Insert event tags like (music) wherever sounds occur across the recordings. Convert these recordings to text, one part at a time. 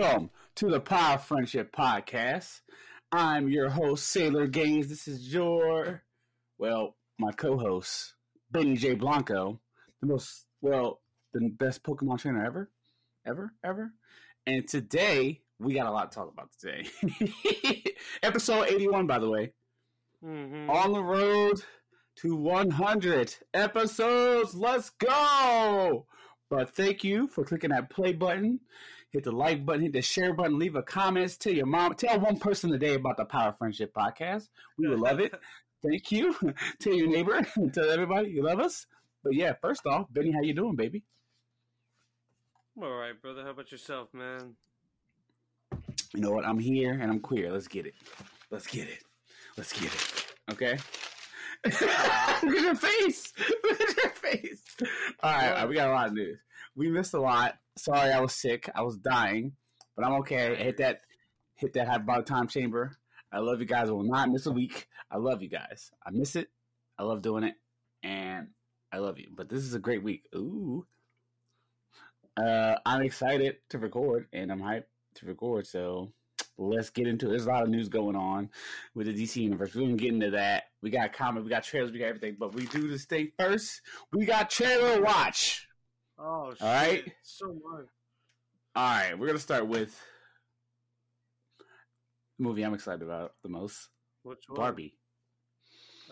Welcome to the Power Friendship Podcast. I'm your host, Sailor Gainz. This is your, well, my co-host, Benny J. Blanco, the most, well, the best Pokemon trainer ever, ever, ever. And today we got a lot to talk about today. (laughs) Episode 81, by the way, Mm-hmm. on the road to 100 episodes. Let's go! But thank you for clicking that play button. Hit the like button, hit the share button, leave a comment, tell your mom, tell one person today about the Power Friendship Podcast. We would love it. (laughs) Thank you. (laughs) tell your neighbor, tell everybody you love us. But yeah, first off, Benny, how you doing, baby? I'm all right, brother. How about yourself, man? You know what? I'm here and I'm queer. Let's get it. Let's get it. Let's get it. Okay? (laughs) Look at your face. Look at your face. All right, all right, we got a lot of news. We missed a lot. Sorry, I was sick. I was dying, but I'm okay. I hit that, hit that hyperbolic time chamber. I love you guys. I will not miss a week. I love you guys. I miss it. I love doing it, and I love you. But this is a great week. Ooh, uh, I'm excited to record, and I'm hyped to record. So let's get into it. There's a lot of news going on with the DC universe. We're gonna get into that. We got comic, we got trailers, we got everything. But we do this thing first. We got trailer watch. Oh, shit. right. So much. All right, we're gonna start with the movie I'm excited about the most, Which one? Barbie.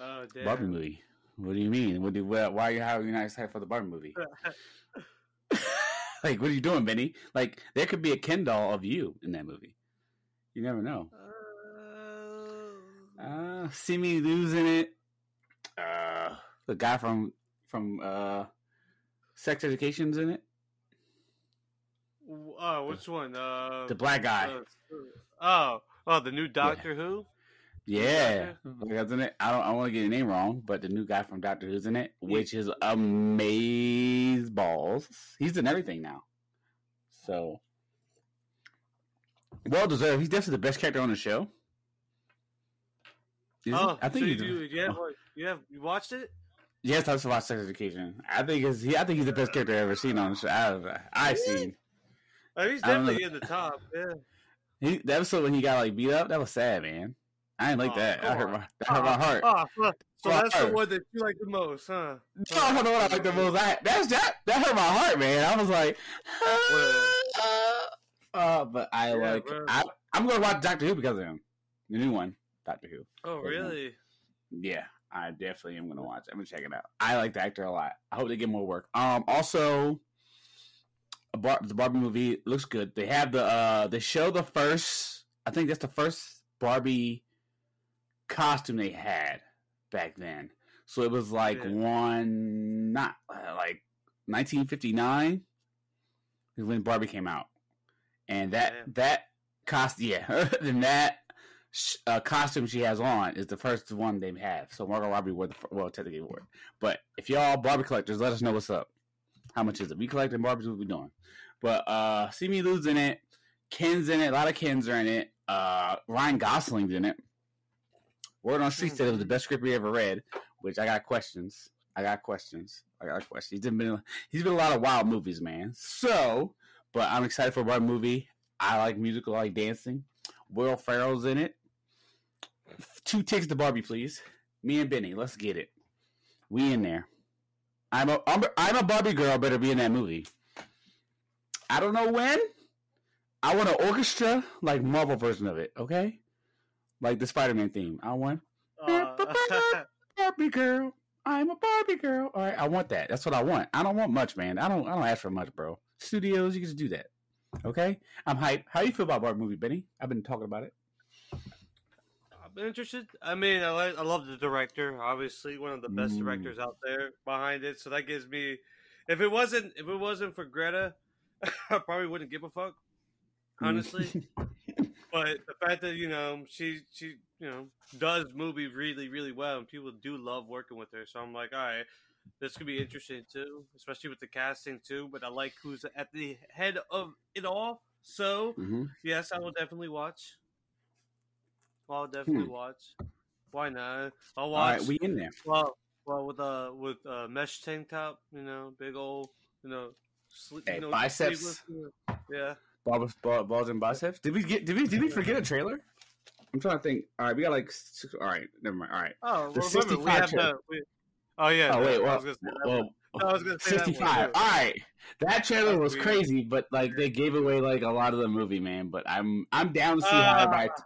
Oh, damn. Barbie movie. What do you mean? What do, why why are you how are you not excited for the Barbie movie? (laughs) (laughs) like, what are you doing, Benny? Like, there could be a Ken doll of you in that movie. You never know. Uh, Uh, see me losing it. Uh, the guy from from uh, Sex Education's in it. oh, which one? Uh, The black guy. uh, oh, oh, the new Doctor Who. Yeah, Like, in it. I don't. I want to get your name wrong, but the new guy from Doctor Who's in it, which is amaze balls. He's in everything now, so well deserved. He's definitely the best character on the show. Isn't- Oh, I think so you, do, you have, oh, (laughs) you have you watched it? Yes, I was watch Sex Education. I think is he. I think he's the best character I've ever seen on the show. I've, I've seen. Oh, he's I don't know. definitely in the top. Yeah. He, the episode when he got like beat up, that was sad, man. I didn't like Oh, that. I hurt my, that hurt my heart. Oh, so My that's the one that you like the most, huh? No, I don't know what I like the most. I, that's that. That hurt my heart, man. I was like, uh, but I Yeah, like. bro. I, I'm gonna watch Doctor Who because of him. The new one, Doctor Who. Oh, really? Yeah, I definitely am gonna watch. I'm gonna check it out. I like the actor a lot. I hope they get more work. Um, also, a Bar- the Barbie movie looks good. They have the uh, they show the first. I think that's the first Barbie costume they had back then. So it was like Yeah. one, not uh, like 1959 is when Barbie came out, and that Damn. that cost yeah, (laughs) then that uh, costume she has on is the first one they have. So Margot Robbie wore the well technically wore it. But if y'all Barbie collectors, let us know what's up. How much is it? We collecting Barbies. What we doing? But uh, see me losing it. Ken's in it. A lot of Kens are in it. Uh, Ryan Gosling's in it. Word on street said it was the best script we ever read, which I got questions. I got questions. I got questions. He's been he's been a lot of wild movies, man. So, but I'm excited for a Barbie movie. I like musical, I like dancing. Will Ferrell's in it. Two tickets to Barbie, please. Me and Benny, let's get it. We in there. I'm a I'm a, I'm a Barbie girl. Better be in that movie. I don't know when. I want an orchestra like Marvel version of it. Okay, like the Spider-Man theme. I want Uh, Barbie girl. I'm a Barbie girl. All right, I want that. That's what I want. I don't want much, man. I don't. I don't ask for much, bro. Studios, you can just do that. Okay, I'm hype. How you feel about Barbie movie, Benny? I've been talking about it. I'm interested. I mean, I like, I love the director. Obviously, one of the best Mm. directors out there behind it. So that gives me. If it wasn't, if it wasn't for Greta, (laughs) I probably wouldn't give a fuck. Honestly, but the fact that you know she she you know does movies really really well, and people do love working with her. So I'm like, all right, this could be interesting too, especially with the casting too. But I like who's at the head of it all. So hmm yes, I will definitely watch. I'll definitely Hmm. watch. Why not? I'll watch. right, we in there. well, well, with uh with uh mesh tank top, you know, big old, you know, sli- Hey, you know biceps. Yeah, Balls, balls and biceps. Did we get? Did we? Did we forget a trailer? I'm trying to think. All right, we got like. Six, all right, never mind. All right. Oh, The well, remember, we 65 have trailer. the. We, oh yeah. Oh wait, I well, was gonna say that well. No, I was gonna say that one, 65. All right, that trailer was crazy, but like they gave away like a lot of the movie, man. But I'm I'm down to see how Ah. everybody t-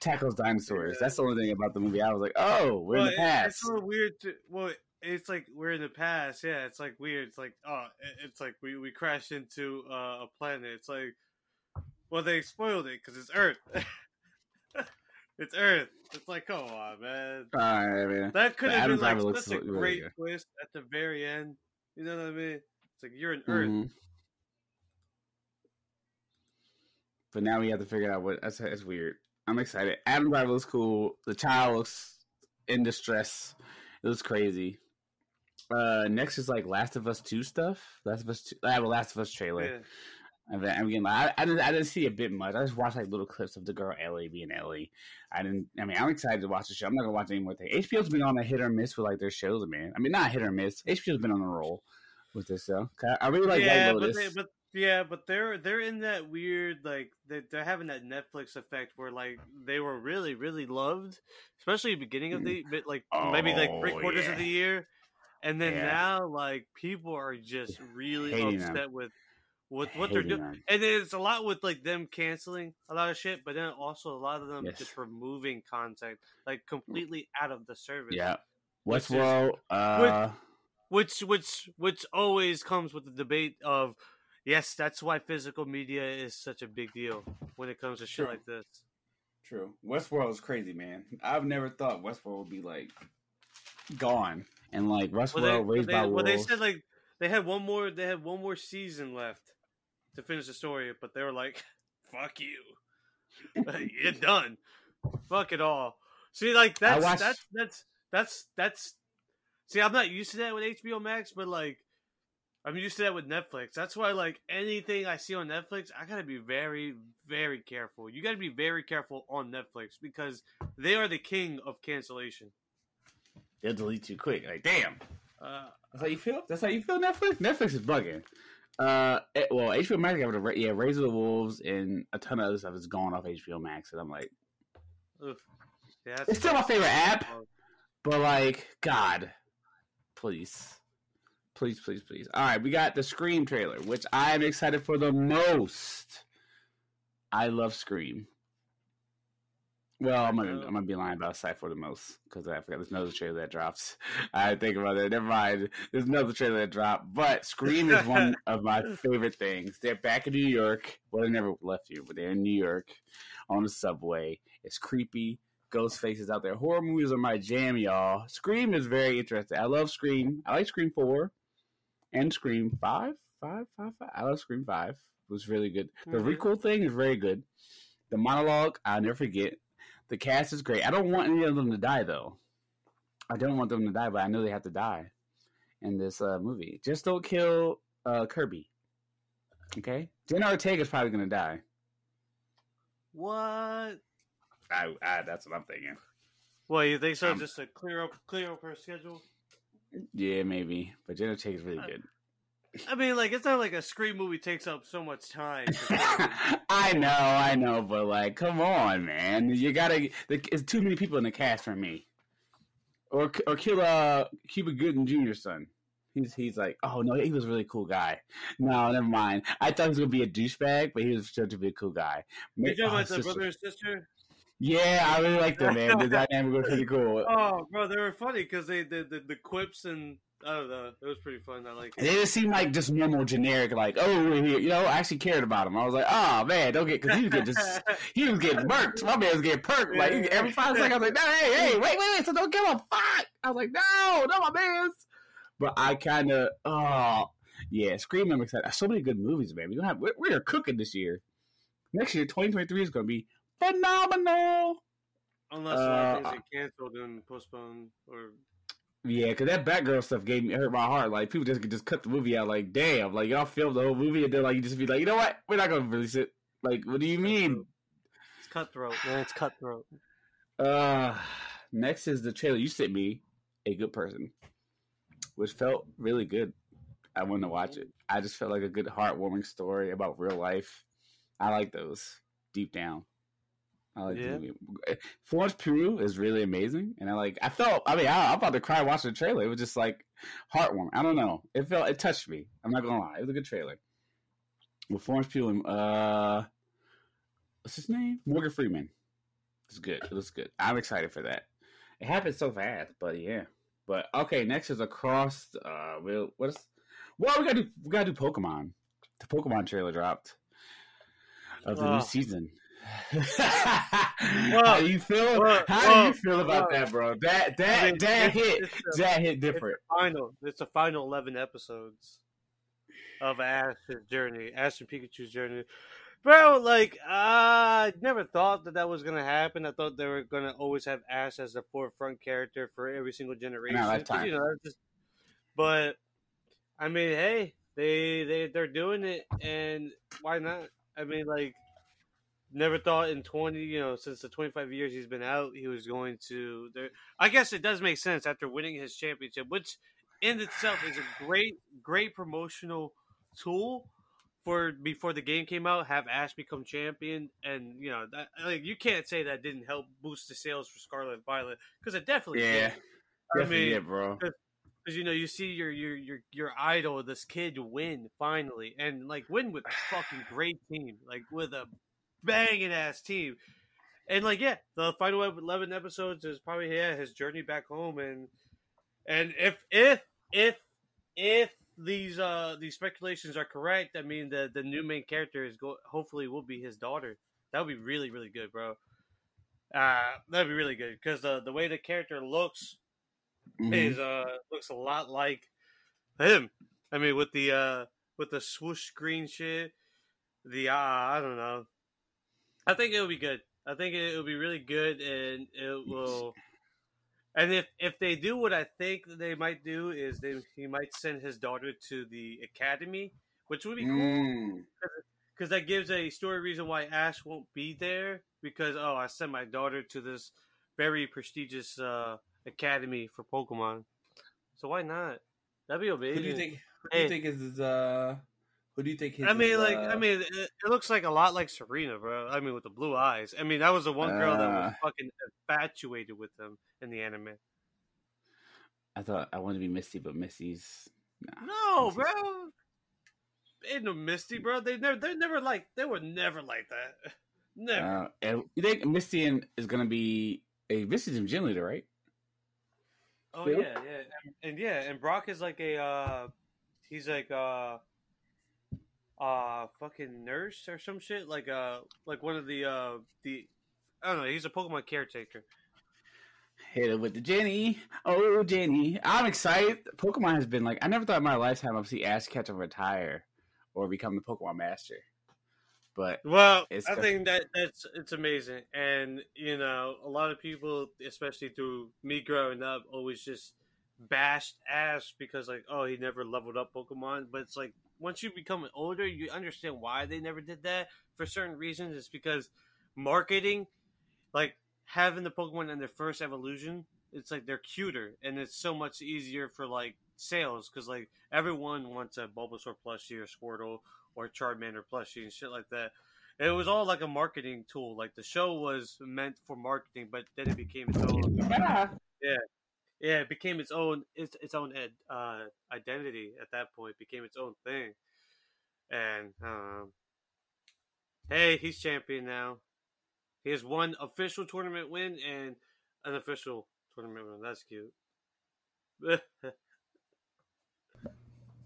tackles dinosaurs. That's the only thing about the movie. I was like, oh, we're Well, in the past. It's little weird to. Well, it's like we're in the past. Yeah, it's like weird. It's like oh, it's like we we crashed into uh, a planet. It's like, well, they spoiled it because it's Earth. (laughs) it's Earth. It's like, come on, man. all right, man. That could have been like such a really great good. twist at the very end. You know what I mean? It's like you're in Earth. Mhm. But now we have to figure out what that's, that's weird. I'm excited. Adam Driver was cool. The child looks in distress. It was crazy. Uh, next is like Last of Us Two stuff. Last of Us. 2, I have a Last of Us trailer. Yeah. I'm getting. I, I didn't. I didn't see a bit much. I just watched like little clips of the girl Ellie being Ellie. I didn't. I mean, I'm excited to watch the show. I'm not gonna watch any more things. HBO's been on a hit or miss with like their shows, man. I mean, not hit or miss. HBO's been on a roll with this show. I really like yeah, but, they, but yeah, but they're they're in that weird like they they're having that Netflix effect where like they were really really loved, especially beginning of the bit like maybe like three Oh, quarters yeah. of the year, and then Yeah. now like people are just really Hating them. upset with with what they're doing, them. and it's a lot with like them canceling a lot of shit, but then also a lot of them Yes. just removing content like completely out of the service. Yeah. Which Westworld. Uh, which which which always comes with the debate of yes that's why physical media is such a big deal when it comes to shit True. like this true. Westworld is crazy, man. I've never thought Westworld would be like gone and like Westworld well they, raised they, by well, wolves. they said like they had one more they had one more season left to finish the story but they were like (laughs) fuck you (laughs) you're done fuck it all see like that's watched- that's that's that's that's see i'm not used to that with hbo max but like I'm used to that with Netflix. That's why, like anything I see on Netflix, I gotta be very, very careful. You gotta be very careful on Netflix because they are the king of cancellation. They'll delete you quick. Like, damn. Uh, That's how you feel. That's how you feel. Netflix. Netflix is bugging. Uh, it- well, HBO Max got rid of yeah, Raised by Wolves and a ton of other stuff is gone off HBO Max, and I'm like, ugh. Yeah, it's still my favorite app, but like, God, please, please, please, please. All right, we got the Scream trailer, which I am excited for the most. I love Scream. Well, I'm gonna I'm gonna be lying about for the most because I forgot there's another trailer that drops. (laughs) I think about it. Never mind. There's another trailer that dropped, but Scream is one (laughs) of my favorite things. They're back in New York. Well, they never left you, but they're in New York on the subway. It's creepy. Ghost faces out there. Horror movies are my jam, y'all. Scream is very interesting. I love Scream. I like Scream four and Scream five. Five, five, five. I love Scream five. It was really good. The Mhm. requel thing is very good. The monologue, I'll never forget. The cast is great. I don't want any of them to die though. I don't want them to die, but I know they have to die in this uh, movie. Just don't kill uh, Kirby. Okay, Jenna Ortega's probably gonna die. what? I, I that's what I'm thinking. Well, you think so? Um, just to clear up, clear up her schedule. Yeah, maybe. But Jenna Ortega's really Uh, good. I mean, like it's not like a Scream movie takes up so much time. (laughs) I know, I know, but like, come on, man! You gotta. It's too many people in the cast for me. Or or kill uh Cuba Gooding Jr.'s son. He's he's like, oh no, he was a really cool guy. No, never mind. I thought he was gonna be a douchebag, but he was turned to be a cool guy. Ma- you talking oh, about the sister- brother and sister? Yeah, I really liked them, man. The (laughs) dynamic was pretty cool. Oh, bro, they were funny because they did the, the quips and I don't know. It was pretty fun. I like They it. didn't seem like just normal, generic, like, oh, you know, I actually cared about him. I was like, oh man, don't get, because he was getting just, (laughs) he was getting burnt. My man was getting perked. Like every five seconds, I was like, no, hey, hey, (laughs) wait, wait, wait, so don't give a fuck. I was like, no, no, my man's. But I kind of, oh, yeah, Scream. I'm excited. So many good movies, man. We gonna have, we're, we're cooking this year. Next year, 2023 is gonna be phenomenal. Unless Uh, things get canceled and postponed or Yeah, because that Batgirl stuff gave me hurt my heart. Like people just could just cut the movie out. Like damn, like y'all filmed the whole movie and then like you just be like, you know what, we're not gonna release it. Like, what do you mean? it's cutthroat. Man, it's cutthroat. Uh next is the trailer you sent me, a good person, which felt really good. I wanted to watch it. I just felt like a good heartwarming story about real life. I like those deep down. I like Yeah. the movie. Florence Pugh is really amazing, and I like. I felt. I mean, I, I'm about to cry watching the trailer. It was just like heartwarming. I don't know. It felt. It touched me. I'm not gonna lie. It was a good trailer. With Florence Pugh and uh, what's his name? Morgan Freeman. It's good. It looks good. I'm excited for that. It happened so fast, but yeah. But okay, next is across. Uh, we'll what is? Well, we gotta do. We gotta do Pokemon. The Pokemon trailer dropped of the new season. How you feel? well, How do you feel about well. that, bro? That that I mean, that it's- hit. it's the- That hit different. the final. It's the final eleven episodes of Ash's journey, Ash and Pikachu's journey. Bro, like I never thought that that was gonna happen. I thought they were gonna always have Ash as the forefront character for every single generation. You know, just, but I mean, hey, they they they're doing it, and why not? I mean, like, never thought in twenty, you know, since the twenty five years he's been out, he was going to. There, I guess it does make sense after winning his championship, which in itself is a great, great promotional tool for before the game came out. Have Ash become champion, and you know, that, like you can't say that didn't help boost the sales for Scarlet Violet because it definitely Yeah, did. I mean, bro. because you know you see your your your your idol, this kid, win finally, and like win with a fucking great team, like with a banging ass team, and like yeah, the final eleven episodes is probably yeah his journey back home, and and if if if if these uh these speculations are correct, I mean the the new main character is go hopefully will be his daughter. That would be really really good, bro. Uh, that'd be really good because the the way the character looks Mhm. is uh looks a lot like him. I mean, with the uh with the swoosh screen shit, the uh I don't know. I think it'll be good. I think it'll be really good, and it will. (laughs) And if if they do what I think they might do is they he might send his daughter to the academy, which would be cool Mm. because that gives a story reason why Ash won't be there because oh I sent my daughter to this very prestigious uh, academy for Pokemon, so why not? That'd be Who amazing. do you think? Who do you think is his, uh? Who do you think? I mean, is, like, uh, I mean, it, it looks like a lot like Serena, bro. I mean, with the blue eyes. I mean, that was the one girl that was Uh. fucking infatuated with him in the anime. I thought I wanted to be Misty, but Misty's nah. No, Misty's- bro. Ain't no Misty, bro. They never, they're never like, they were never like that. (laughs) Never. Uh, and you think Misty and- is gonna be a Misty's a gym leader, right? Oh Yeah. yeah, yeah, and, and yeah, and Brock is like a uh he's like uh uh fucking nurse or some shit, like uh like one of the uh the I don't know, he's a Pokemon caretaker. Hit it with the Jenny. Oh, Jenny. I'm excited. Pokemon has been like, I never thought in my lifetime I'd see Ash Ketchum retire or become the Pokemon master. But Well, I think that that's it's amazing, and you know, a lot of people, especially through me growing up, always just bashed Ash because like, oh, he never leveled up Pokemon. But it's like once you become older, you understand why they never did that for certain reasons. It's because marketing, like having the Pokemon in their first evolution, it's like they're cuter, and it's so much easier for like sales because like everyone wants a Bulbasaur plushie or Squirtle or Charmander plushie and shit like that. It was all like a marketing tool. Like the show was meant for marketing, but then it became its own. Yeah, it became its own its its own ed, uh, identity at that point. Became its own thing, and um, hey, he's champion now. He has one official tournament win and an official tournament win. That's cute. (laughs)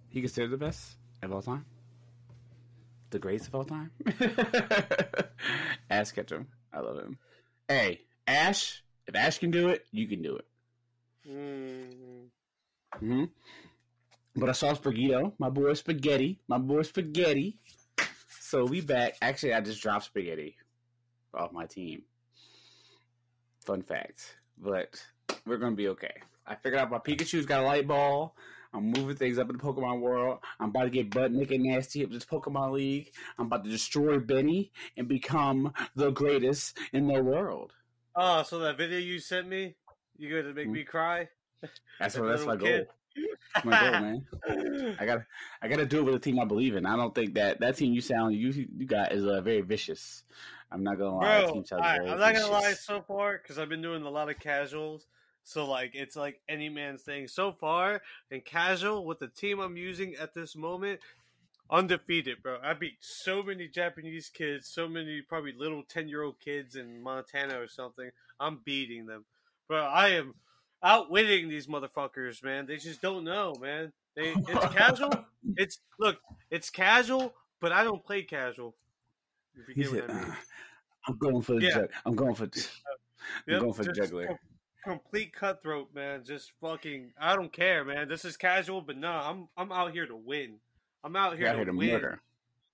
he considered the best of all time? The greatest of all time? (laughs) Ash Ketchum. I love him. Hey, Ash, if Ash can do it, you can do it. Mm, hmm But I saw Spaghetto, my boy Spaghetti, my boy Spaghetti. So we back. Actually, I just dropped Spaghetti off my team. Fun fact, but we're gonna be okay. I figured out my Pikachu's got a light ball. I'm moving things up in the Pokemon world. I'm about to get butt naked nasty up this Pokemon League. I'm about to destroy Benny and become the greatest in the world. Oh, so that video you sent me, you going to make Hmm. me cry? That's (laughs) what that's my little goal. kid. my goal, man. I got (laughs) I got to do it with a team I believe in. I don't think that that team you sound you you got is uh, very vicious. I'm not gonna lie. Bro, very I'm not gonna lie so far because I've been doing a lot of casuals. So like it's like any man's thing so far. And casual with the team I'm using at this moment, undefeated, bro. I beat so many Japanese kids, so many probably little ten year old kids in Montana or something. I'm beating them, bro. I am outwitting these motherfuckers, man. They just don't know, man. They it's (laughs) casual. It's look, it's casual, but I don't play casual. You He said, I mean. "Uh, (sighs) I'm going for the Yeah. jug. I'm going for. (laughs) (laughs) I'm Yep, going for juggler. com- complete cutthroat, man. Just fucking. I don't care, man. This is casual, but no, I'm I'm out here to win. I'm out here out to here to win. murder.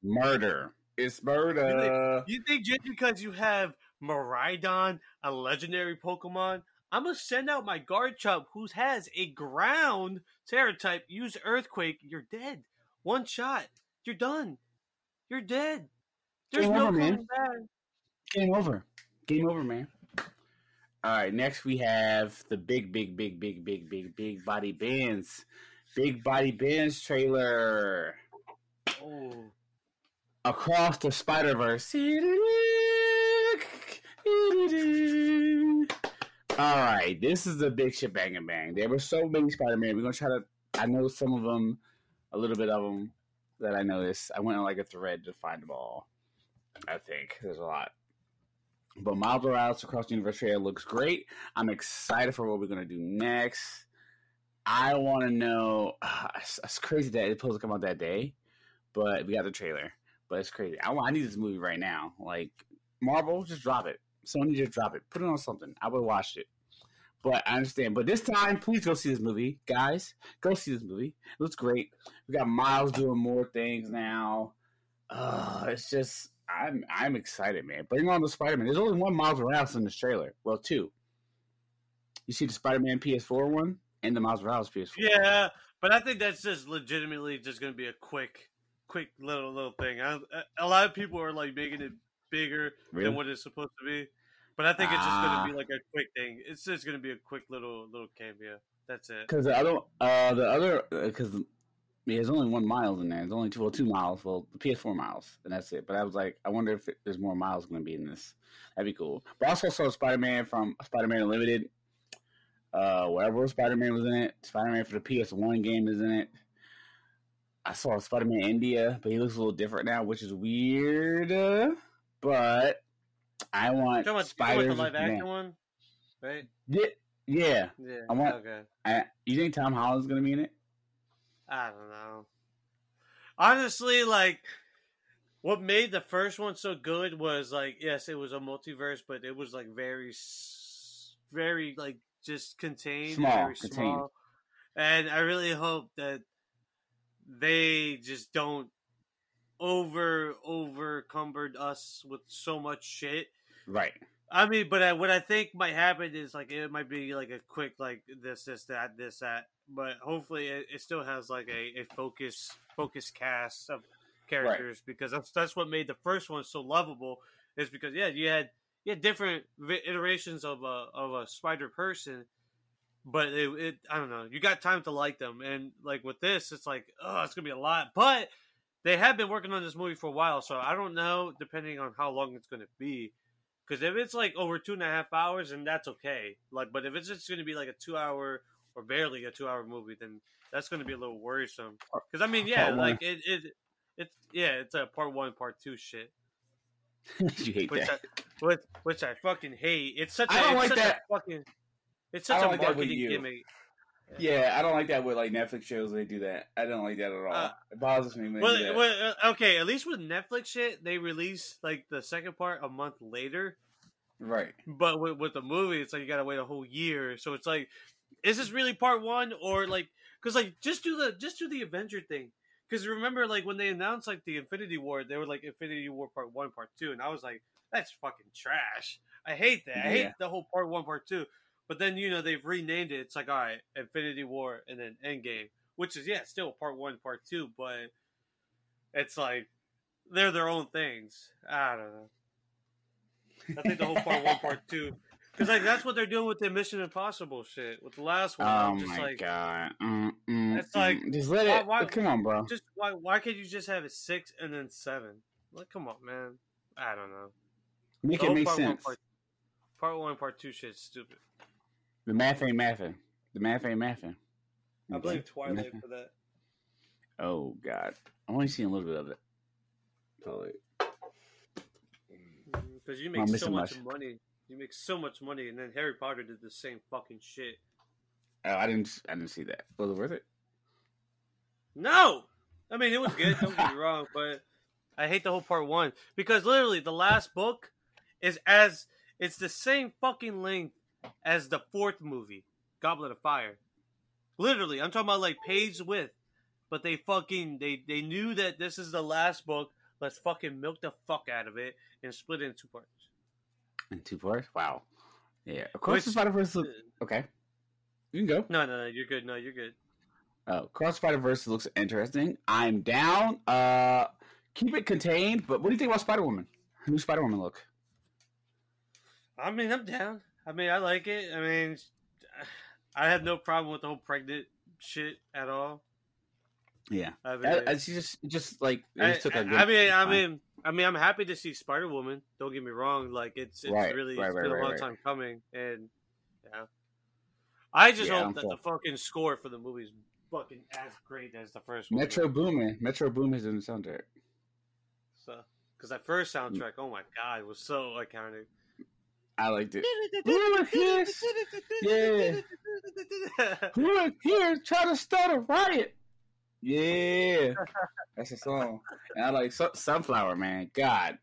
Murder. It's murder. You think just because you have Miraidon, a legendary Pokemon, I'm gonna send out my Garchomp, who has a ground Tera type, use Earthquake, you're dead. One shot, you're done. You're dead. There's Game no over, man. back. Game over. Game over, man. All right, next we have the big, big, big, big, big, big, big body bands. Big body bands trailer. Oh, Across the Spider Verse. All right, this is the big shit bang and bang. There were so many Spider Man. We're gonna try to. I know some of them, a little bit of them that I noticed. I went on like a thread to find them all. I think there's a lot. But Miles Morales across the universe trailer looks great. I'm excited for what we're gonna do next. I want to know. (sighs) it's, it's crazy that it's supposed to come out that day, but we got the trailer. But it's crazy. I, I need this movie right now. Like Marvel, just drop it. Sony, just drop it. Put it on something. I would watch it. But I understand. But this time, please go see this movie, guys. Go see this movie. It looks great. We got Miles doing more things now. Uh, it's just I'm I'm excited, man. Bring on the Spider Man. There's only one Miles Morales in this trailer. Well, two. You see the Spider Man PS4 one and the Miles Morales PS4. Yeah, but I think that's just legitimately just going to be a quick, quick little little thing. I, a lot of people are like making it bigger Really? than what it's supposed to be, but I think it's just going Ah. to be like a quick thing. It's just going to be a quick little little cameo. That's it. Because the other, uh, the other, because yeah, there's only one miles in there. It's only two, well, two miles. Well, the PS4 miles, and that's it. But I was like, I wonder if it, there's more miles going to be in this. That'd be cool. But I also saw Spider Man from Spider Man Unlimited. Uh, wherever Spider Man was in it. Spider Man for the PS1 game is in it. I saw Spider Man India, but he looks a little different now, which is weird. But I want Talking about, talking spiders. about the live man. action one, right? Yeah, yeah. Yeah. I want- Okay. I, you think Tom Holland's going to be in it? I don't know. Honestly, like what made the first one so good was like yes, it was a multiverse, but it was like very, very like just contained, Small, very contained. small. And I really hope that they just don't over over cumbered us with so much shit. Right. I mean, but I, what I think might happen is like it might be like a quick like this, this, that, this, that. But hopefully, it, it still has like a, a focus focus cast of characters because that's that's what made the first one so lovable. Is because yeah, you had you had different iterations of a of a spider person, but it, it I don't know. You got time to like them, and like with this, it's like oh, it's gonna be a lot. But they have been working on this movie for a while, so I don't know. Depending on how long it's gonna be, because if it's like over two and a half hours, then that's okay. Like, but if it's just going to be like a two hour or barely a two hour movie, then that's going to be a little worrisome. Because I mean, yeah, like it, it, it's yeah, it's a part one, part two shit, (laughs) you hate which that. I, which, which I fucking hate. It's such a, I don't it's like such that. a fucking, it's such a like marketing gimmick. Yeah, I don't like that with like Netflix shows. They do that. I don't like that at all. Uh, it bothers me when they Well, do that. well, uh, okay, at least with Netflix shit, they release like the second part a month later. right. But with, with the movie, it's like you gotta wait a whole year. So it's like, is this really part one or like? Because like, just do the just do the Avenger thing. Because remember, like when they announced like the Infinity War, they were like Infinity War Part One, Part Two, and I was like, that's fucking trash. I hate that. I hate the whole Part One, Part Two. But then you know they've renamed it. It's like all right, Infinity War, and then Endgame, which is yeah, still Part One, Part Two, but it's like they're their own things. I don't know. I think the whole part one, part (laughs) two, Because like that's what they're doing with the Mission Impossible shit. With the last one, Oh I'm just my like, god! Mm, mm, It's like, mm. just let why- it. why- come on, bro. just why why can't you just have it six and then seven? Like, come on, man. I don't know. Make The it make part One, sense. part, part one, part two shit's stupid. The math ain't mathing. The math ain't mathing. I blame Okay? Twilight Mathing. for that. Oh god, I only seen a little bit of it. Twilight. Mm, because you make so much much. money. You make so much money, and then Harry Potter did the same fucking shit. Oh, I didn't. I didn't see that. Was it worth it? No, I mean it was good. Don't get me wrong, but I hate the whole part one because literally the last book is as it's the same fucking length as the fourth movie, Goblet of Fire. Literally, I'm talking about like page width, but they fucking they they knew that this is the last book. Let's fucking milk the fuck out of it and split it in two parts. In two parts? Wow. Yeah. Of course, the Which- Spider Verse. Look... Okay. You can go. No, no, no, you're good. No, you're good. Oh, Cross Spider Verse looks interesting. I'm down. Uh, keep it contained. But what do you think about Spider Woman? New Spider Woman look. I mean, I'm down. I mean, I like it. I mean, (sighs) I have no problem with the whole pregnant shit at all. Yeah. I mean, I, I, just, just like I, just took a good. I mean, I mean, I mean, I'm happy to see Spider Woman. Don't get me wrong. Like, it's it's Right, really right, it's right, been a long time coming, and yeah, I just Yeah, I'm hope that full. the fucking score for the movie is fucking as great as the first one. Metro Boomin. Metro Boomin is in the soundtrack. So, because that first mm. soundtrack, oh my god, was so iconic. I liked it. Ooh, yes. Yeah. Who are here trying to start a riot? Yeah, that's a song. And I like Sun- Sunflower Man. God,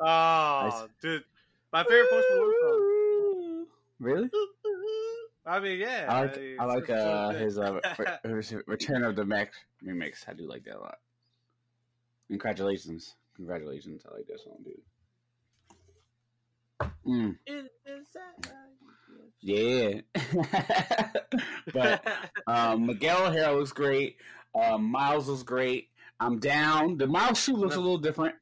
Oh, dude, my favorite Post Malone song. Really? I mean, yeah. I like mean, I like uh, his uh, (laughs) his Return of the Mac remix. I do like that a lot. Congratulations, congratulations! I like that song, dude. Mm, It is that- yeah, (laughs) but um, Miguel O'Hara looks great. Um, Miles was great. I'm down. The Miles shoe looks a little different.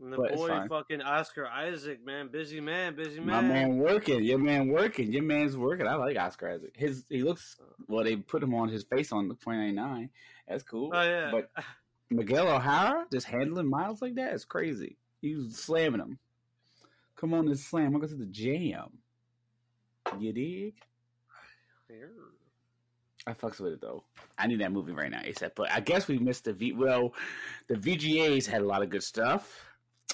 The boy, fucking Oscar Isaac, man, busy man, busy My man. man working. Your man working. Your man's working. I like Oscar Isaac. His he looks well. They put him on his face on the 2099. That's cool. Oh yeah, But (laughs) Miguel O'Hara just handling Miles like that is crazy. He was slamming him. Come on, this slam. Welcome to the jam. You dig? I fucks with it though. I need that movie right now, ASAP. But I guess we missed the V. Well, the VGAs had a lot of good stuff.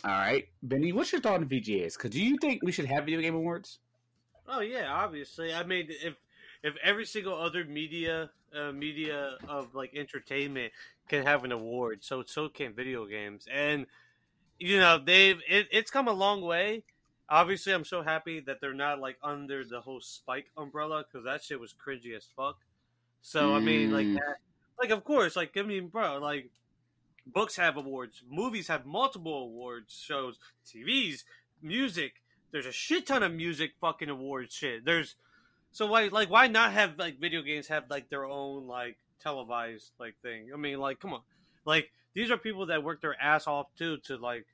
All right, Benny, what's your thought on VGAs? Because do you think we should have video game awards? Oh yeah, obviously. I mean, if if every single other media uh, media of like entertainment can have an award, so so can video games. And you know, they've it, it's come a long way. Obviously, I'm so happy that they're not like under the whole Spike umbrella because that shit was cringy as fuck. So I mean, like Mm. that, like of course, like I mean, bro, like books have awards, movies have multiple awards, shows, TVs, music. There's a shit ton of music fucking awards shit. There's so why like why not have like video games have like their own like televised like thing? I mean, like come on, like these are people that work their ass off too to like.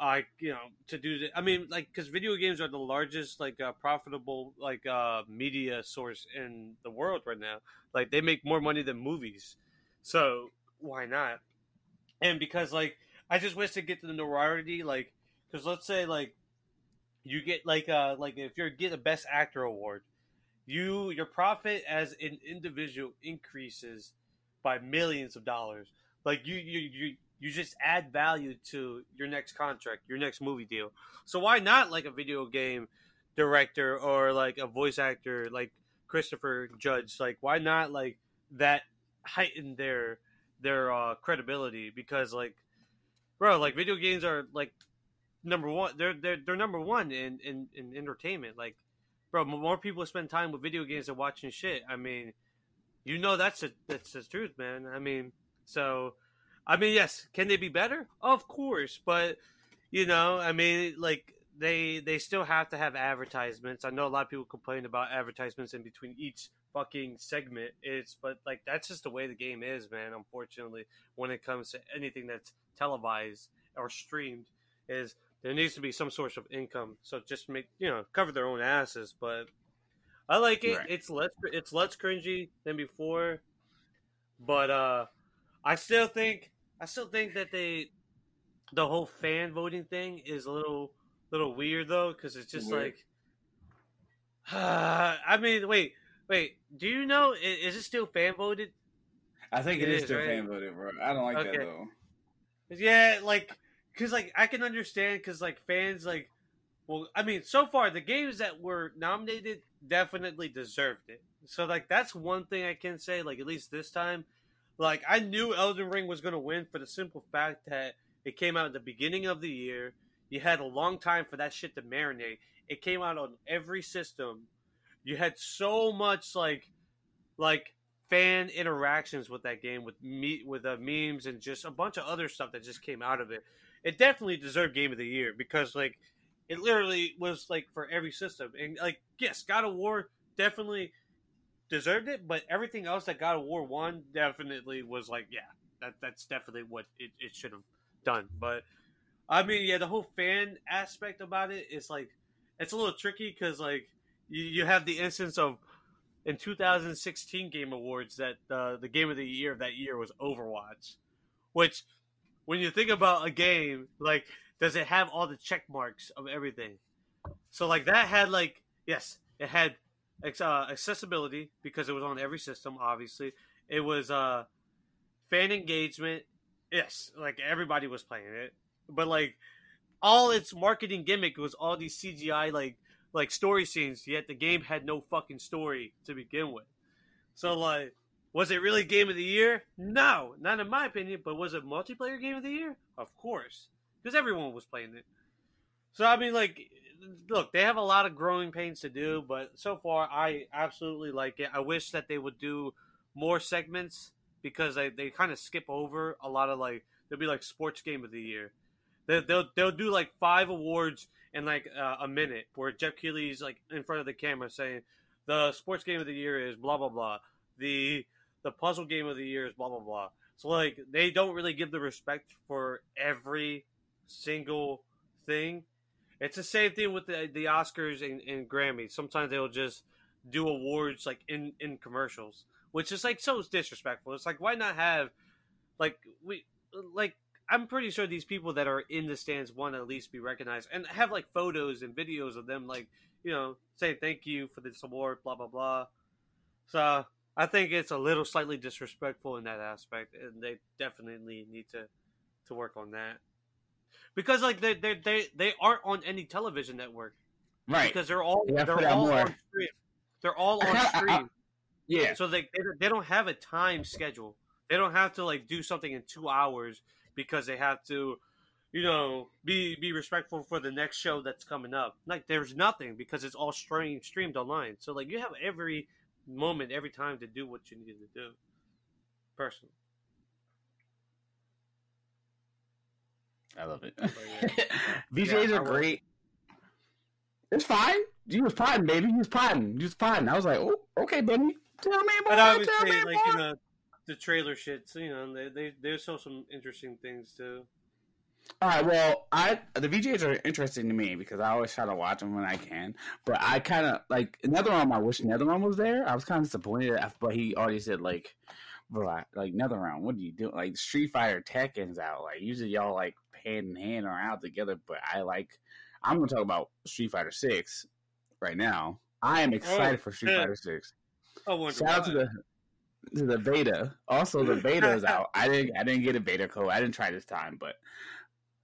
I you know to do the, I mean like because video games are the largest like uh, profitable like uh media source in the world right now. Like they make more money than movies, so why not? And because like I just wish to get to the notoriety, like because let's say like you get like uh like if you get a best actor award, you your profit as an individual increases by millions of dollars. Like you you you you just add value to your next contract, your next movie deal. So why not like a video game director or like a voice actor like Christopher Judge? Like why not like that heighten their their uh, credibility because like bro like video games are like number one they're they're, they're number one in, in in entertainment like bro more people spend time with video games than watching shit i mean you know that's a, that's the truth man i mean so i mean yes can they be better of course but you know i mean like they they still have to have advertisements i know a lot of people complain about advertisements in between each fucking segment is but like that's just the way the game is man unfortunately when it comes to anything that's televised or streamed is there needs to be some source of income. So just make you know cover their own asses. But I like it. Right. It's less it's less cringy than before, but uh, I still think I still think that they the whole fan voting thing is a little little weird though because it's just Weird. like (sighs) I mean wait wait do you know i- is it still fan voted I think It it is is, still right? fan voted, bro. I don't like Okay. that though. Yeah, like, cause like I can understand, cause like fans like, well, I mean, so far the games that were nominated definitely deserved it. So like that's one thing I can say. Like at least this time, like I knew Elden Ring was gonna win for the simple fact that it came out at the beginning of the year. You had a long time for that shit to marinate. It came out on every system. You had so much like, like fan interactions with that game with me with uh, memes and just a bunch of other stuff that just came out of it it definitely deserved game of the year because like it literally was like for every system and like yes god of war definitely deserved it but everything else that god of war won definitely was like yeah that that's definitely what it, it should have done but i mean yeah the whole fan aspect about it is like it's a little tricky because like you, you have the instance of in 2016 Game Awards that uh, the game of the year of that year was Overwatch, which when you think about a game like does it have all the check marks of everything? So like that had like yes, it had uh, accessibility because it was on every system. Obviously, it was uh, fan engagement. Yes, like everybody was playing it, but like all its marketing gimmick was all these CGI like like story scenes, yet the game had no fucking story to begin with. So like, was it really game of the year? No, not in my opinion. But was it multiplayer game of the year? Of course, because everyone was playing it. So I mean, like, look, they have a lot of growing pains to do, but so far I absolutely like it. I wish that they would do more segments because they, they kind of skip over a lot of like they'll be like sports game of the year. They, they'll they'll do like five awards in like uh, a minute where Geoff Keighley's like in front of the camera saying the sports game of the year is blah blah blah. The the puzzle game of the year is blah blah blah. So like they don't really give the respect for every single thing. It's the same thing with the the Oscars and, and Grammys. Sometimes they'll just do awards like in in commercials, which is like so disrespectful. It's like why not have like we like I'm pretty sure these people that are in the stands want to at least be recognized and have like photos and videos of them like you know saying thank you for this award, blah blah blah. So I think it's a little slightly disrespectful in that aspect, and they definitely need to to work on that because like they they they, they aren't on any television network Right. because they're all they they're all more. on stream. They're all on kinda- I- I- stream. Yeah. So they, they they don't have a time schedule. They don't have to like do something in two hours because they have to, you know, be be respectful for the next show that's coming up. Like there's nothing because it's all streamed streamed online. So like you have every moment, every time to do what you need to do. Personally, I love it. VGAs Yeah, (laughs) are great. It's fine. You was potting, baby. You was potting. You was potting. I was like, oh, okay, baby. Tell me more. but tell obviously, me like more. you know, the trailer shits. You know, they they they show some interesting things too. All right. Well, I the VGAs are interesting to me because I always try to watch them when I can. But I kind of like NetherRealm. I wish NetherRealm was there. I was kind of disappointed, but he already said like, bro, I- like NetherRealm. What are you doing? Like Street Fighter Tekken's out. Like usually y'all like hand in hand or out together. But I like. I'm gonna talk about Street Fighter Six right now. I am excited for Street. Fighter Six. I wonder Shout out to the to the beta. Also, the beta is (laughs) out. I didn't I didn't get a beta code. I didn't try this time, but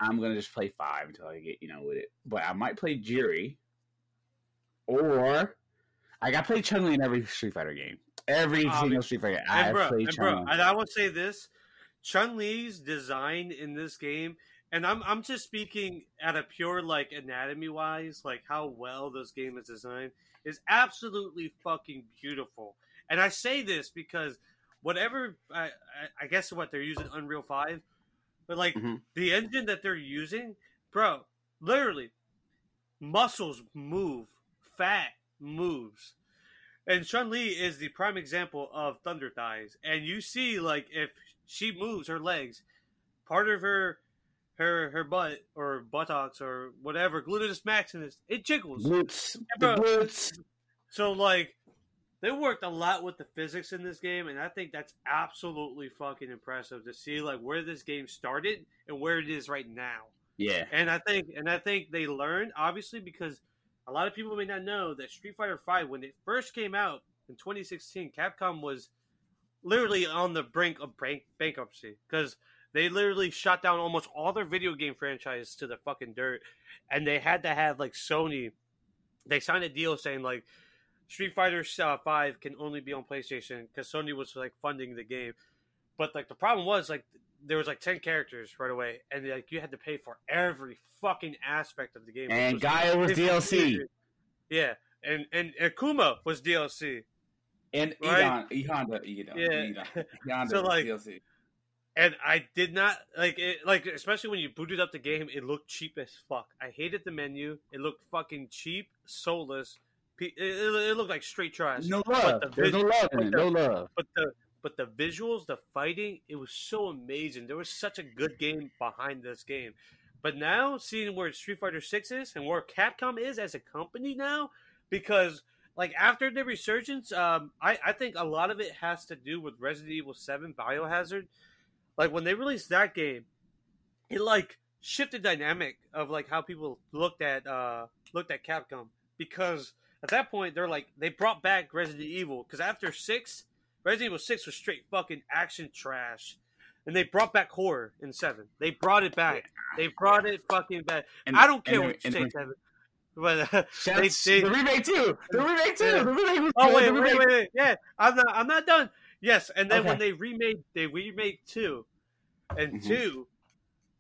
I'm gonna just play five until I get you know with it. But I might play Juri, or I got to play Chun Li in every Street Fighter game. Every Um, single Street Fighter. I and bro, played Chun Li. and I will say this: Chun Li's design in this game, and I'm I'm just speaking at a pure like anatomy wise, like how well this game is designed is absolutely fucking beautiful. And I say this because whatever I I, guess what they're using Unreal Five, but like Mhm. the engine that they're using, bro, literally muscles move, fat moves. And Chun Li is the prime example of thunder thighs. And you see, like, if she moves her legs, part of her her her butt or buttocks or whatever, gluteus maximus, it jiggles. Glutes, bro. the glutes. So like they worked a lot with the physics in this game, and I think that's absolutely fucking impressive to see like where this game started and where it is right now. Yeah, And I think and I think they learned obviously because a lot of people may not know that Street Fighter V when it first came out in 2016, Capcom was literally on the brink of bank- bankruptcy because they literally shot down almost all their video game franchise to the fucking dirt, and they had to have like Sony. They signed a deal saying like Street Fighter uh, Five can only be on PlayStation because Sony was like funding the game, but like the problem was like there was like ten characters right away, and like you had to pay for every fucking aspect of the game. and was Gaia was DLC, yeah, and and Akuma was DLC. And Right. Egon, E Honda, Egon, Yeah. Egon, Honda (laughs) So, like- DLC. And I did not like it. Like especially when you booted up the game, it looked cheap as fuck. I hated the menu. It looked fucking cheap, soulless. It, it, it looked like straight trash. no love. the There's no love but the- No love. But the but the visuals, the fighting, it was so amazing. There was such a good game behind this game. But now seeing where Street Fighter Six is and where Capcom is as a company now, because like after the resurgence, um, I, I think a lot of it has to do with Resident Evil Seven Biohazard. Like when they released that game, it like shifted dynamic of like how people looked at uh looked at Capcom because at that point they're like they brought back Resident Evil because after six, Resident Evil six was straight fucking action trash, and they brought back horror in seven. They brought it back. They brought it fucking back. And- I don't care and- what you say, Seven. But (laughs) uh, Shouts- they- the remake too. The remake too. Yeah. The remake was oh wait, the wait, wait, wait, yeah, I'm not, I'm not done. Yes, and then when they remade, they remake two, and Mhm. two,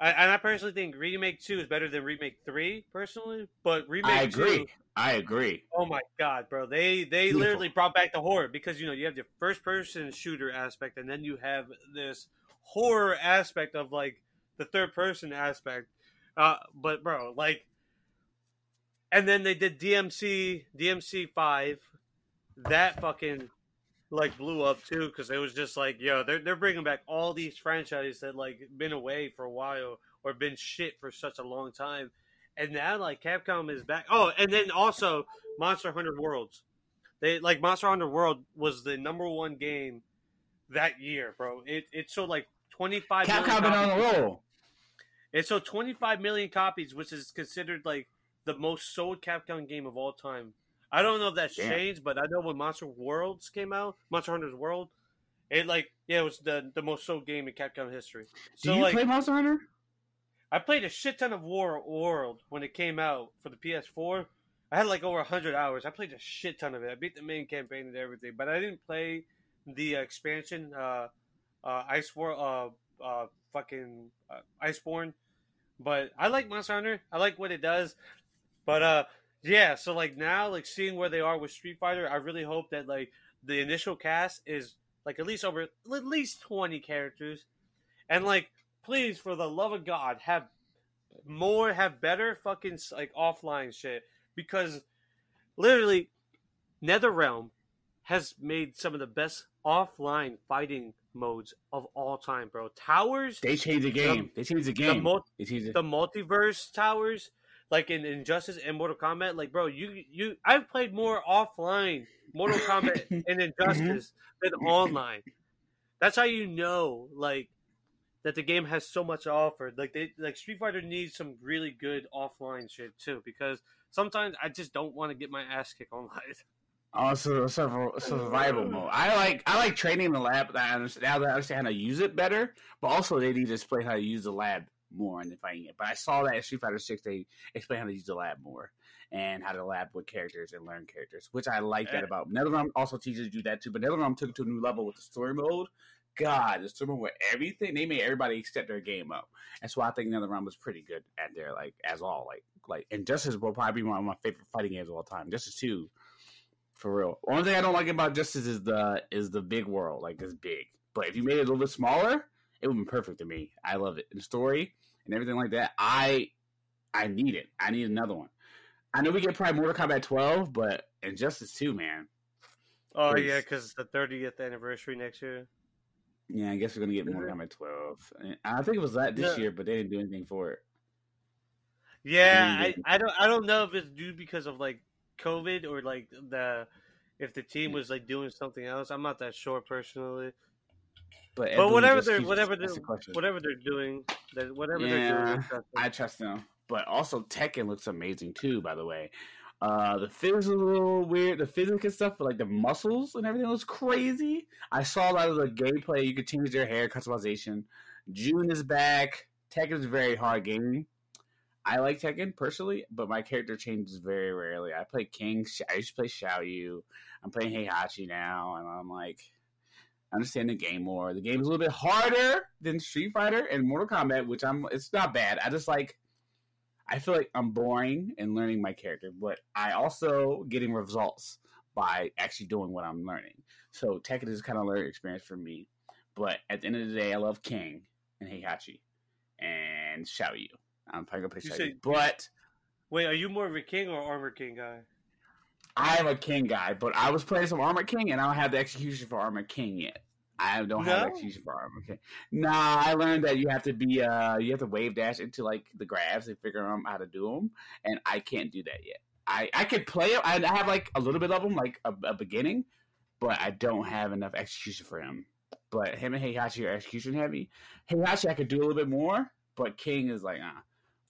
I, and I personally think remake two is better than remake three, personally. But remake I agree. two, I agree. oh my god, bro, they they Beautiful. literally brought back the horror because you know you have the first person shooter aspect, and then you have this horror aspect of like the third person aspect. Uh, but bro, like, and then they did DMC DMC five, that fucking like blew up too because it was just like yo they're they're bringing back all these franchises that like been away for a while or been shit for such a long time, and now like Capcom is back. Oh, and then also Monster Hunter Worlds. They like Monster Hunter World was the number one game that year, bro. It it sold like twenty five. Capcom been on the roll. It sold 25 million copies, which is considered like the most sold Capcom game of all time. I don't know if that's Damn. changed, but I know when Monster Worlds came out, Monster Hunter's World, it like yeah, it was the the most sold game in Capcom history. Do So you like, play Monster Hunter? I played a shit ton of War World when it came out for the PS4. I had like over 100 hours. I played a shit ton of it. I beat the main campaign and everything, but I didn't play the uh, expansion, uh, uh, Ice War, uh, uh, fucking uh, Iceborne. But I like Monster Hunter. I like what it does. But uh, yeah. So like now, like seeing where they are with Street Fighter, I really hope that like the initial cast is like at least over at least 20 characters, and like please, for the love of God, have more, have better fucking like offline shit because literally, NetherRealm has made some of the best offline fighting modes of all time, bro. Towers, They changed the game. They changed the the, game. mul- changed it. the multiverse towers, like in Injustice and Mortal Kombat, like bro, you you I've played more offline Mortal Kombat (laughs) and Injustice mm-hmm. than online. That's how you know, like, that the game has so much to offer. Like they like Street Fighter needs some really good offline shit too, because sometimes I just don't want to get my ass kicked online. Also, survival, survival mode. I like I like training in the lab. That I understand, now that I understand how to use it better, but also they need to explain how to use the lab more in the fighting it. But I saw that in Street Fighter Six they explain how to use the lab more and how to lab with characters and learn characters, which I like that about. NetherRealm also teaches you that too, but NetherRealm took it to a new level with the story mode. God, the story mode with everything they made everybody step their game up. That's why I think NetherRealm was pretty good at their like as all like like Injustice will probably be one of my favorite fighting games of all time. Justice Two for real. Only thing I don't like about Justice is the is the big world, like this big. But if you made it a little bit smaller, it would be perfect to me. I love it. And the story and everything like that, I I need it. I need another one. I know we get probably Mortal Kombat 12, but Injustice 2, man. Oh Please. yeah, because it's the 30th anniversary next year. Yeah, I guess we're gonna get Mortal. Kombat 12. I think it was that this Yeah. year, but they didn't do anything for it. Yeah, I. I don't I don't know if it's due because of like COVID or like the if the team was like doing something else. I'm not that sure personally. But, But whatever they're whatever they're asking whatever they're doing, that whatever they're doing. is. I trust them. But also Tekken looks amazing too, by the way. Uh the physics is a little weird. The physics and stuff, but like the muscles and everything was crazy. I saw a lot of the gameplay. You could change their hair customization. Jun is back. Tekken is a very hard game. I like Tekken personally, but my character changes very rarely. I play King. I used to play Xiaoyu. I'm playing Heihachi now, and I'm like, I understand the game more. The game is a little bit harder than Street Fighter and Mortal Kombat, which I'm. It's not bad. I just like. I feel like I'm boring and learning my character, but I also getting results by actually doing what I'm learning. So Tekken is kind of a learning experience for me. But at the end of the day, I love King and Heihachi and Xiaoyu. I'm probably gonna play You Xiaoyu, but Wait, are you more of a king or armor king guy? I am a King guy. But I was playing some Armor King, and I don't have the execution for Armor King yet. I don't have No? the execution for Armor King. Nah, I learned that you have to be uh you have to wave dash into like the grabs and figure out how to do them, and I can't do that yet. I I could play. I, I have like a little bit of them, like a, a beginning, but I don't have enough execution for him. But him and Heihachi are execution heavy. Heihachi I could do a little bit more, but King is like ah.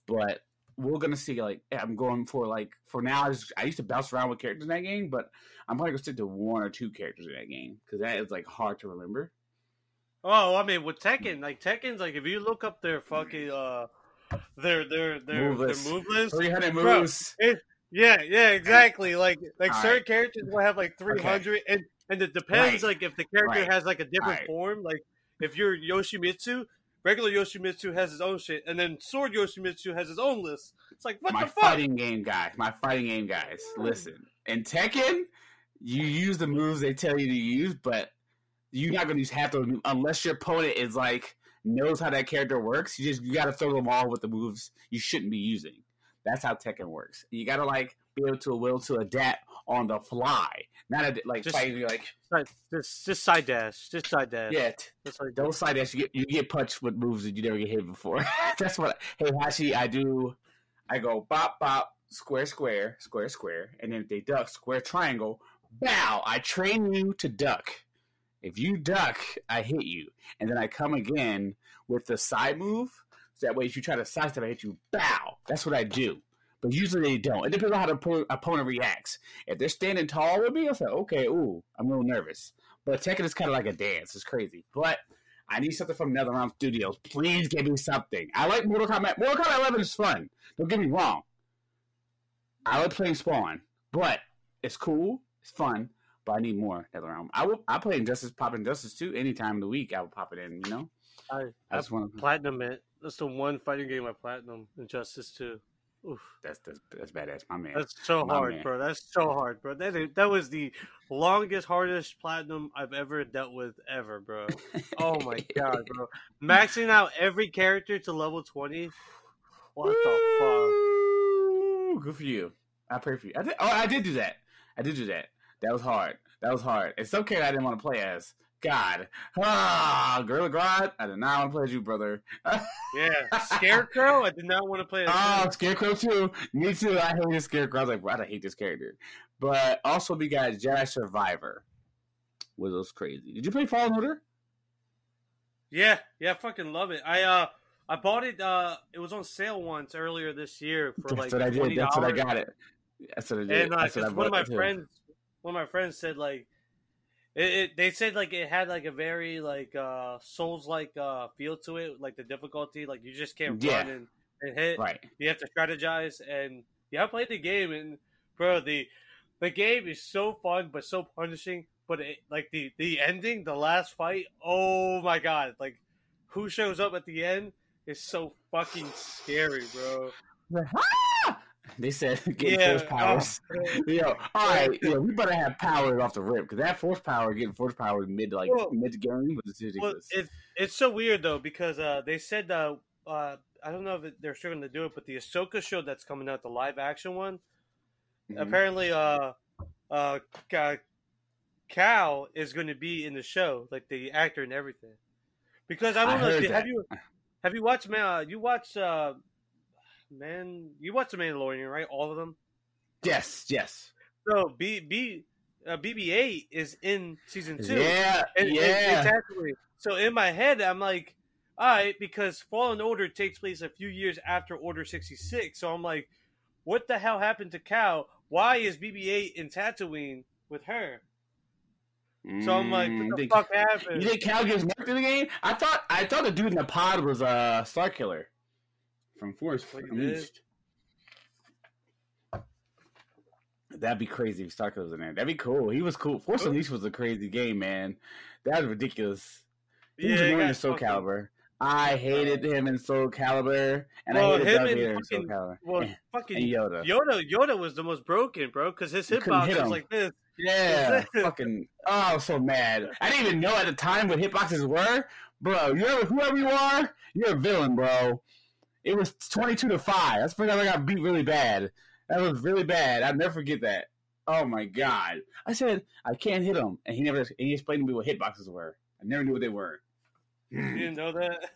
But we're gonna see. Like I'm going for like for now. I, just, I used to bounce around with characters in that game, but I'm probably gonna stick to one or two characters in that game because that is like hard to remember. Oh, I mean with Tekken, like Tekken's like if you look up their fucking uh their their their Move their list. move list. 300 Bro, moves. Yeah, yeah, exactly. Like like All certain right. characters will have like three hundred and and it depends Right. like if the character Right. has like a different form, like if you're Yoshimitsu, regular Yoshimitsu has his own shit, and then Sword Yoshimitsu has his own list. It's like what my the fuck? fighting game guys. My fighting game guys. Listen, in Tekken, you use the moves they tell you to use, but you're not gonna use half those unless your opponent is like knows how that character works. You just you gotta throw them all with the moves you shouldn't be using. That's how Tekken works. You gotta like be able to will to adapt on the fly, not a, like Just- fighting like Side- Just just side dash, just side dash. yeah. t- That's like Don't side dash. You get you get punched with moves that you never get hit before. (laughs) That's what. Hey Hashi, I do. I go bop bop square square square square, and then if they duck square triangle, bow. I train you to duck. If you duck, I hit you, and then I come again with the side move. So that way, if you try to sidestep, I hit you. Bow. That's what I do. But usually they don't. It depends on how the oppo- opponent reacts. If they're standing tall with me, I'll say, okay, ooh, I'm a little nervous. But Tekken is kind of like a dance. It's crazy. But I need something from NetherRealm Studios. Please give me something. I like Mortal Kombat. Mortal Kombat 11 is fun. Don't get me wrong. I like playing Spawn, but it's cool. It's fun. But I need more NetherRealm. I will. I play Injustice, pop Injustice too. Any time of the week, I will pop it in. You know. I, I I just want platinum it. That's the one fighting game I platinum. Injustice two. Oof. That's that's that's badass, my man. That's so My hard, man. bro. That's so hard, bro. That that was the longest, hardest platinum I've ever dealt with ever, bro. (laughs) Oh my god, bro. Maxing out every character to level twenty. What the fuck? Good for you. I pray for you. I did, oh, I did do that. I did do that. That was hard. That was hard. It's okay. I didn't want to play as God. Ah, Gorilla Grodd. I did not want to play as you, brother. Yeah, (laughs) Scarecrow. I did not want to play. as oh. Scarecrow too. Me too. I hated Scarecrow. I was like, why do I hate this character? But also, we got Jedi Survivor. Was those crazy? Did you play Fallen Order? Yeah, yeah, I fucking love it. I uh, I bought it. Uh, it was on sale once earlier this year for That's like what I did. That's what I got it. That's what I did. And uh, That's what I one of my too. friends, one of my friends said like, it, it, they said like it had like a very like uh Souls like uh feel to it, like the difficulty, like you just can't Yeah. run and, and hit. Right. You have to strategize, and yeah, I played the game, and bro, the the game is so fun but so punishing. But it, like the the ending, the last fight, oh my god! Like who shows up at the end is so fucking scary, bro. They said (laughs) getting Yeah, force powers. (laughs) oh, (laughs) Yo, all right, yeah, we better have powers off the rip because that force power, getting force power mid like Well- mid game was Well, ridiculous. it's it's so weird though because uh, they said uh, uh, I don't know if they're struggling to do it, but the Ahsoka show that's coming out, the live action one, Mhm. apparently uh, uh, Cal is going to be in the show, like the actor and everything. Because I don't I know. have that. you have you watched man? Uh, you watched uh, man. You watched the Mandalorian, right? All of them. Yes, yes. So B B uh, BB-8 is in season two. Yeah, And- and- yeah. exactly. So in my head, I'm like, all right, because Fallen Order takes place a few years after Order 66. So I'm like, what the hell happened to Cal? Why is BB-8 in Tatooine with her? So I'm like, Mm, what the think- fuck happened? You think Cal gets nerfed in the game? I thought I thought the dude in the pod was a uh Starkiller from Force What you Unleashed. That'd be crazy if Starkiller was in there. That'd be cool. He was cool. Force. Unleashed was a crazy game, man. That was ridiculous. He was he annoying in Soul fucking- Calibur. I hated him in Soul Calibur, and Well, I hated him Darth and in Soul Calibur. Well, (laughs) and, fucking and Yoda. Yoda, Yoda was the most broken, bro, because his hitbox hit was like this. Yeah, (laughs) fucking. Oh, I was so mad. I didn't even know at the time what hitboxes were, bro. You're whoever you are, you're a villain, bro. It was twenty-two to five. That's time I got beat really bad. That was really bad. I'll never forget that. Oh my god! I said I can't hit him, and he never. And he explained to me what hitboxes were. I never knew what they were. You didn't know that?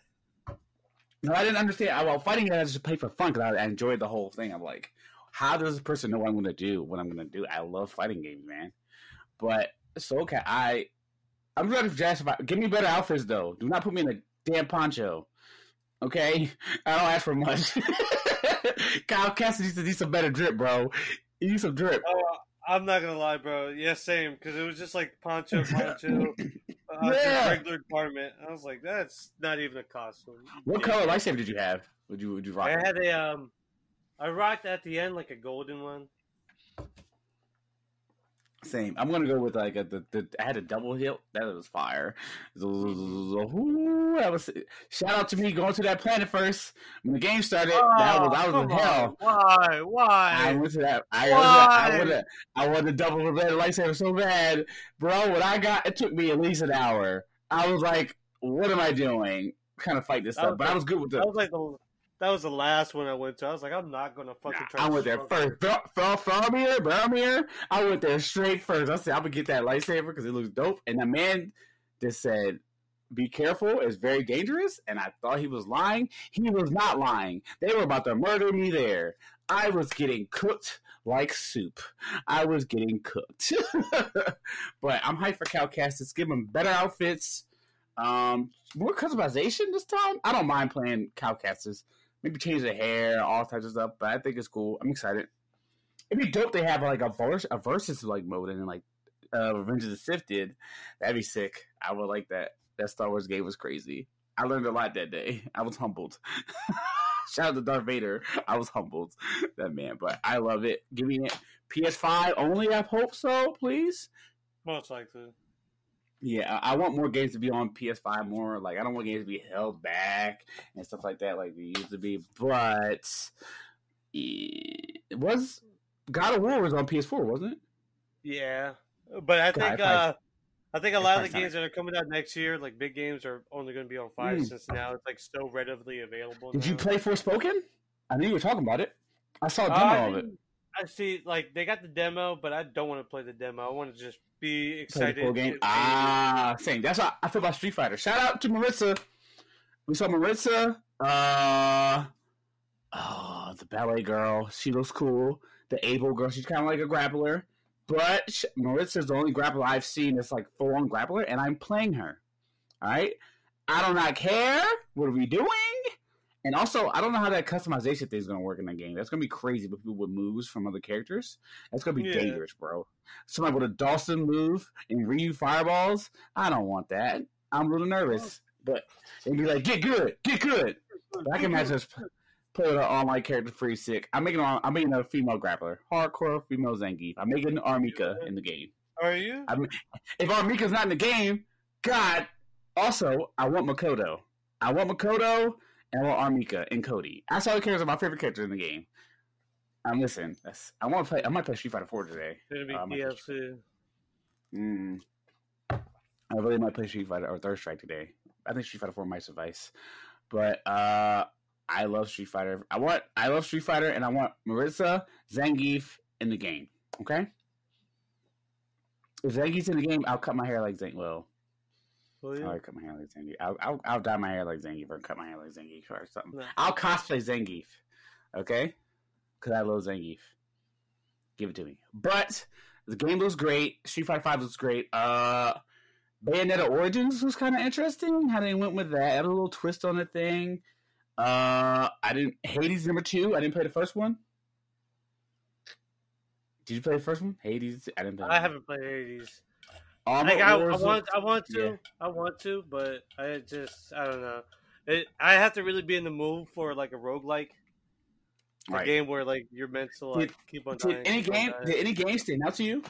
No, I didn't understand. I, well, fighting it, I just played for fun because I, I enjoyed the whole thing. I'm like, how does this person know what I'm going to do? What I'm going to do? I love fighting games, man. But so okay, I I'm ready for Jazz. Survivor. Give me better outfits though. Do not put me in a damn poncho. Okay, I don't ask for much. (laughs) Cal Kestis needs to need some better drip, bro. You need some drip. Oh, I'm not gonna lie, bro. Yeah, same. Because it was just like poncho, (laughs) poncho, uh, Yeah. regular garment. I was like, that's not even a costume. What Yeah. color lightsaber did you have? Would you would you rock? I it? had a um, I rocked at the end like a golden one. Same. I'm gonna go with like a, the, the I had a double hilt. That was fire. Ooh, that was shout out to me going to that planet first when the game started. that was I was Oh, in hell. on. Why? I Why? went to that. I Why? would have. I have double the red lightsaber so bad, bro. What I got, it took me at least an hour. I was like, "What am I doing?" Kind of fight this stuff, but I was good with the. That was like the that was the last one I went to. I was like, I'm not gonna fucking Nah, try. I went there first. Fel- Fel- Felmir, Belmir. I went there straight first. I said, I'm gonna get that lightsaber because it looks dope. And the man just said, "Be careful. It's very dangerous." And I thought he was lying. He was not lying. They were about to murder me there. I was getting cooked like soup. I was getting cooked. (laughs) but I'm hyped for Cal Kestis. Give him better outfits. Um, more customization this time. I don't mind playing Kestis maybe change the hair, all types of stuff. But I think it's cool. I'm excited. It'd be dope They have like a verse, a versus like mode, and like uh, Revenge of the Sith did. That'd be sick. I would like that. That Star Wars game was crazy. I learned a lot that day. I was humbled. (laughs) Shout out to Darth Vader. I was humbled. That man, but I love it. Give me it. PS5 only. I hope so. Please. Most likely. Yeah, I want more games to be on PS5 more. Like, I don't want games to be held back and stuff like that, like they used to be. But it was God of War was on PS4, wasn't it? Yeah, but I think uh, I think a lot of the games that are coming out next year, like big games, are only going to be on five Mm. since now it's like so readily available. Did you now. play Forspoken? I knew you were talking about it. I saw a Uh, demo I, of it. I see, like they got the demo, but I don't want to play the demo. I want to just be excited. game. Ah, same. That's how I feel about Street Fighter. Shout out to Marisa. We saw Marisa. Uh, oh, the ballet girl. She looks cool. The able girl. She's kind of like a grappler. But Marisa's the only grappler I've seen that's like full on grappler, and I'm playing her. All right. I do not care. What are we doing? And also, I don't know how that customization thing is going to work in the game. That's going to be crazy with people with moves from other characters. That's going to be Yeah. dangerous, bro. Somebody with a Dawson move and Ryu fireballs. I don't want that. I'm a little nervous. Oh. But they'd be like, get good, get good. But I can imagine us p- play an online character free sick. I'm making a, I'm making a female grappler, hardcore female Zangief. I'm making R. Mika in the game. Are you? I- If R. Mika's not in the game, God. Also, I want Makoto. I want Makoto and want R. Mika and Cody. That's all the characters are my favorite characters in the game. I'm listen. That's I want to play. I might play Street Fighter Four today. It's gonna be Uh, DLC. Mm. I really might play Street Fighter or Third Strike today. I think Street Fighter Four might suffice, but uh, I love Street Fighter. I want I love Street Fighter, and I want Marisa Zangief in the game. Okay, if Zangief's in the game, I'll cut my hair like Zangief. Well, Will you? I cut my hair like Zangief. I'll, I'll, I'll dye my hair like Zangief or cut my hair like Zangief or something. No. I'll cosplay Zangief, okay? Because I love Zangief. Give it to me. But the game looks great. Street Fighter Five looks great. Uh, Bayonetta Origins was kind of interesting. How they went with that. Had a little twist on the thing. Uh, I didn't. Hades number two. I didn't play the first one. Did you play the first one? Hades. I didn't play. I haven't played Hades. Armor Like I, I want, I want to, yeah. I want to, but I just, I don't know. It, I have to really be in the mood for like a roguelike, a Right. game where like you're meant to like keep on dying. Did any game? Did any game stand out to you?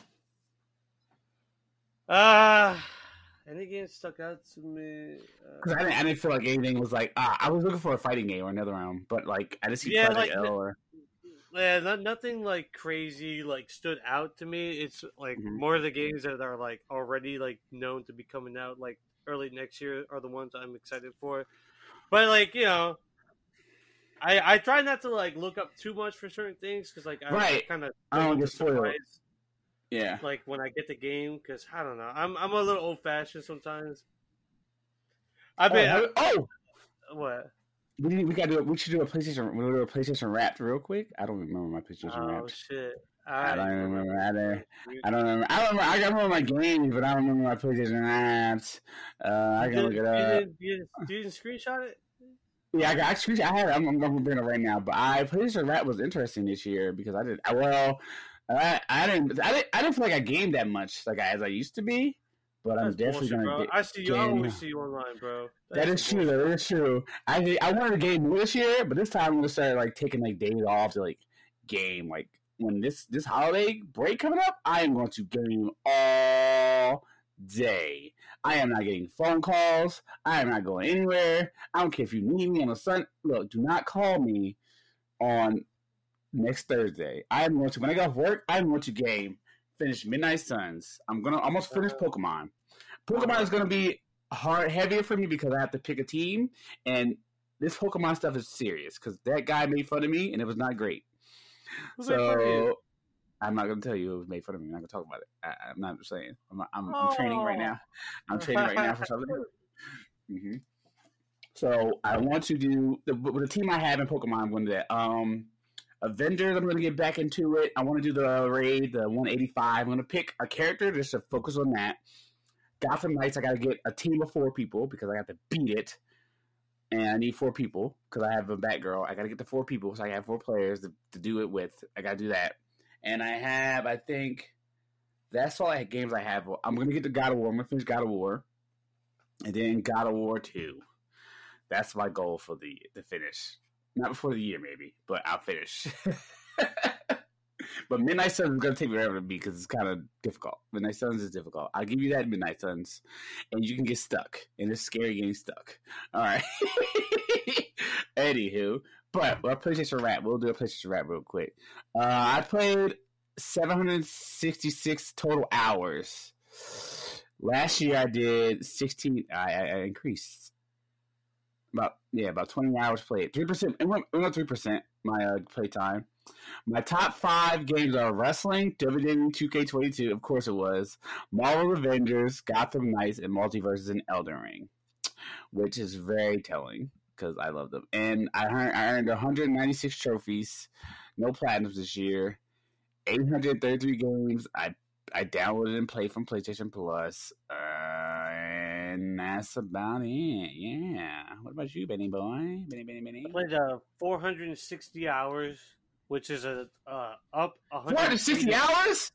Ah, any game stuck out to me? Because I Uh, didn't, I didn't feel like anything was like ah, I was looking for a fighting game or another round, but like I didn't see Yeah, Project like L or yeah, not, nothing like crazy like stood out to me. It's like Mhm. more of the games that are like already like known to be coming out like early next year are the ones I'm excited for. But like you know, I I try not to like look up too much for certain things because like I, Right. kind of I don't get spoiled. yeah. like when I get the game because I don't know I'm I'm a little old fashioned sometimes. I Oh, bet have- oh, what we need, we got to do we should do a PlayStation we'll do a PlayStation Wrapped real quick. I don't remember my PlayStation oh Wrapped. shit I don't remember either. You- I don't remember. I don't remember. I remember my games, but I don't remember my PlayStation Wrapped. Uh, I can look it up. didn't, you, didn't, you didn't screenshot it? Yeah, I got. I, screenshot- I have. it. I'm, I'm going to bring it right now. But I PlayStation Wrapped was interesting this year because I did. I, well, I, I didn't. I didn't. I didn't feel like I gamed that much like as I used to be. But I'm definitely bullshit, gonna bro. get. I see you. I game- always see you online, bro. That is true. That is true. I I wanted to game this year, but this time I'm gonna start like taking like days off to like game. Like when this this holiday break coming up, I am going to game all day. I am not getting phone calls. I am not going anywhere. I don't care if you need me on a sun. Look, do not call me on next Thursday. I am going to when I get off work. I'm going to game. Finish Midnight Suns. I'm gonna almost finish. Pokemon. Pokemon is gonna be hard heavier for me because I have to pick a team, and this Pokemon stuff is serious because that guy made fun of me and it was not great. Who made fun of you? so I'm not gonna tell you it was made fun of me. I'm not gonna talk about it. I, I'm not just saying. I'm, I'm, I'm training right Oh. now. I'm training right now for something. (laughs) hmm So I want to do the, the team I have in Pokemon. I'm going to do that. Um, Avengers. I'm going to get back into it. I want to do the raid, the 185. I'm going to pick a character just to focus on that. Gotham Knights. I got to get a team of four people because I got to beat it, and I need four people because I have a Batgirl. I got to get the four people, so I have four players to, to do it with. I got to do that, and I have. I think that's all I games I have. I'm going to get the God of War. I'm going to finish God of War, and then God of War Two. That's my goal for the the finish. Not before the year, maybe, but I'll finish. (laughs) but Midnight Suns is gonna take me forever to beat because it's kind of difficult. Midnight Suns is difficult. I'll give you that Midnight Suns, and you can get stuck, and it's scary getting stuck. All right. (laughs) Anywho, but well, PlayStation Wrap. We'll do a PlayStation Wrap real quick. Uh, I played 766 total hours. Last year I did 16. I, I, I increased about yeah about 20 hours played. Three percent. Not three percent. My uh, play time. My top five games are wrestling, WWE 2K22, of course it was, Marvel Avengers, Gotham Knights, and MultiVersus and Elden Ring, which is very telling because I love them. And I earned, I earned 196 trophies, no platinums this year, 833 games. I I downloaded and played from PlayStation Plus, uh, and that's about it. Yeah. What about you, Benny boy? Benny, Benny, Benny. I played uh, 460 hours, which is a uh, up 460 hours?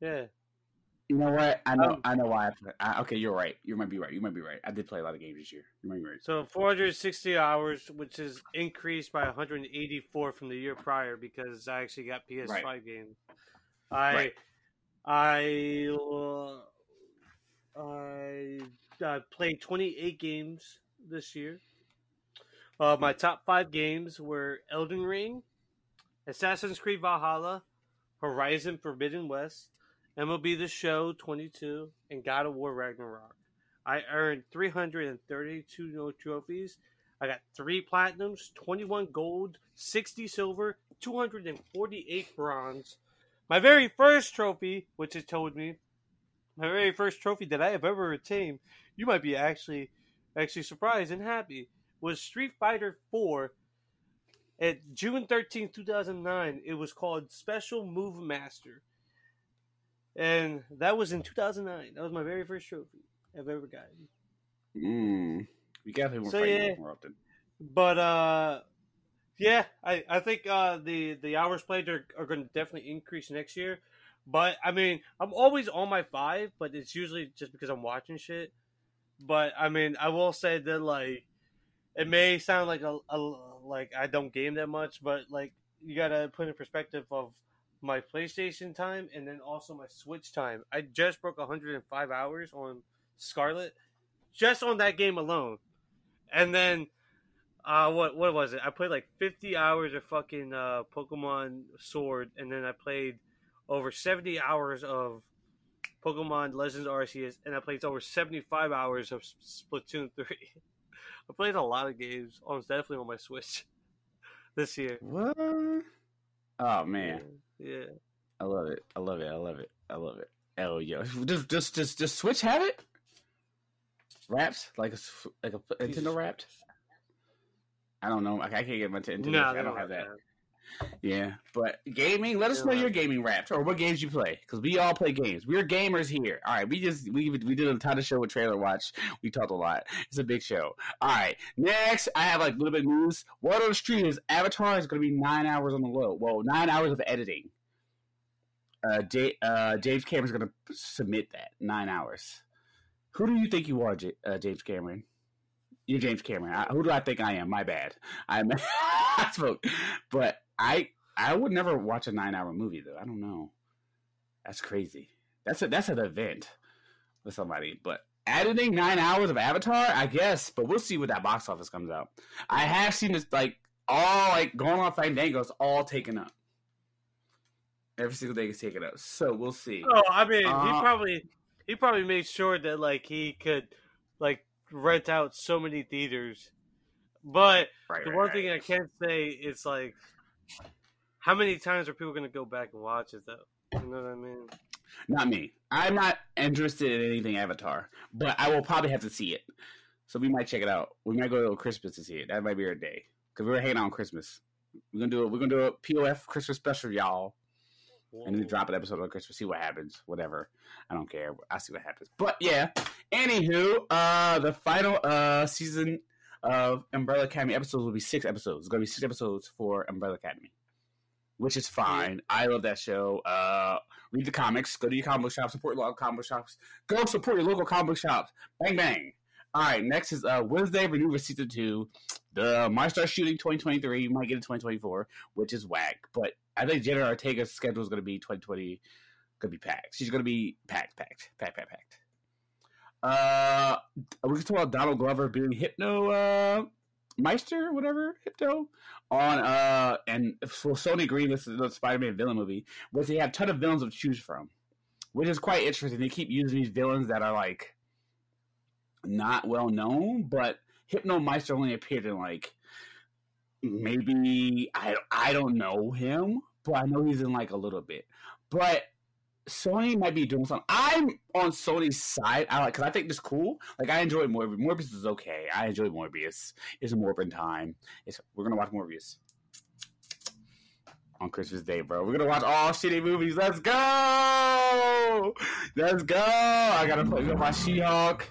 Yeah, You know what? I know. Um, I know why. I, play. I Okay, you're right. You might be right. You might be right. I did play a lot of games this year. You might be right. so 460 hours, which is increased by 184 from the year prior because I actually got PS5 Right. games. I Right. I uh, I uh, played 28 games this year. Uh, my top five games were Elden Ring, Assassin's Creed Valhalla, Horizon Forbidden West, MLB The Show 22, and God of War Ragnarok. I earned 332 no trophies. I got three platinums, 21 gold, 60 silver, 248 bronze. My very first trophy, which it told me, my very first trophy that I have ever retained, you might be actually actually surprised and happy, was Street Fighter 4 at June 13, 2009. It was called Special Move Master. And that was in 2009. That was my very first trophy I've ever gotten. Mm. We got to play more So, fighting yeah. more often. But uh yeah, I, I think uh the the hours played are, are going to definitely increase next year. But I mean, I'm always on my five, but it's usually just because I'm watching shit. But I mean, I will say that like it may sound like a, a like I don't game that much, but like you gotta put in perspective of my PlayStation time and then also my Switch time. I just broke 105 hours on Scarlet, just on that game alone, and then uh, what what was it? I played like 50 hours of fucking uh, Pokemon Sword, and then I played over 70 hours of Pokemon Legends Arceus, and I played over 75 hours of Splatoon (laughs) 3. I played a lot of games, almost definitely on my Switch (laughs) this year. What? Oh man, yeah. I love it. I love it. I love it. I love it. Oh yeah, just just just just Switch have it wrapped like a like a Nintendo wrapped. I don't know. I I can't get my Nintendo. No, I don't have that. Yeah, but gaming. Let us know your gaming wrapped or what games you play because we all play games. We're gamers here. All right, we just we we did a ton of show with Trailer Watch. We talked a lot. It's a big show. All right, next I have like a little bit of news. Word on the street is Avatar is going to be nine hours on the low. Well, nine hours of editing. Uh, J- uh, James Cameron's going to submit that nine hours. Who do you think you are, J- uh, James Cameron? You're James Cameron. I, who do I think I am? My bad. I'm I (laughs) spoke, but I I would never watch a nine hour movie though. I don't know. That's crazy. That's a that's an event with somebody. But editing nine hours of Avatar, I guess. But we'll see what that box office comes out. I have seen this like all like going on Fandango's all taken up. Every single day is taken up. So we'll see. Oh, I mean, Uh, he probably he probably made sure that like he could like rent out so many theaters. But Right, the right, one right. thing I can say is like, how many times are people going to go back and watch it though? You know what I mean? Not me. I'm not interested in anything Avatar, but I will probably have to see it. So we might check it out. We might go to Christmas to see it. That might be our day because we're hanging out on Christmas. We're gonna do it. We're gonna do a POF Christmas special, y'all, and then drop an episode on Christmas. See what happens. Whatever. I don't care. I see what happens. But yeah. Anywho, uh, the final uh season of Umbrella Academy episodes will be six episodes. It's gonna be six episodes for Umbrella Academy, which is fine. I love that show. Uh, read the comics. Go to your comic book shop. Support your local comic book shops. Go support your local comic book shops. Bang bang. All right. Next is uh Wednesday Renewal season two. The might start shooting 2023. You might get it 2024, which is whack. But I think Jenna Ortega's schedule is going to be 2020. Going to be packed. She's going to be packed, packed, packed, packed, packed. Uh, we can talk about Donald Glover being Hypno uh, Meister, whatever Hypno, on uh, and for Sony Green, this is the Spider-Man villain movie, which they have a ton of villains to choose from, which is quite interesting. They keep using these villains that are like not well known, but Hypno Meister only appeared in like maybe I I don't know him, but I know he's in like a little bit. But Sony might be doing something. I'm on Sony's side. I like because I think this cool. Like I enjoy Morbius. Morbius is okay. I enjoy Morbius. It's Morbin time. It's we're gonna watch Morbius on Christmas Day, bro. We're gonna watch all shitty movies. Let's go. Let's go. I gotta play with my She-Hulk.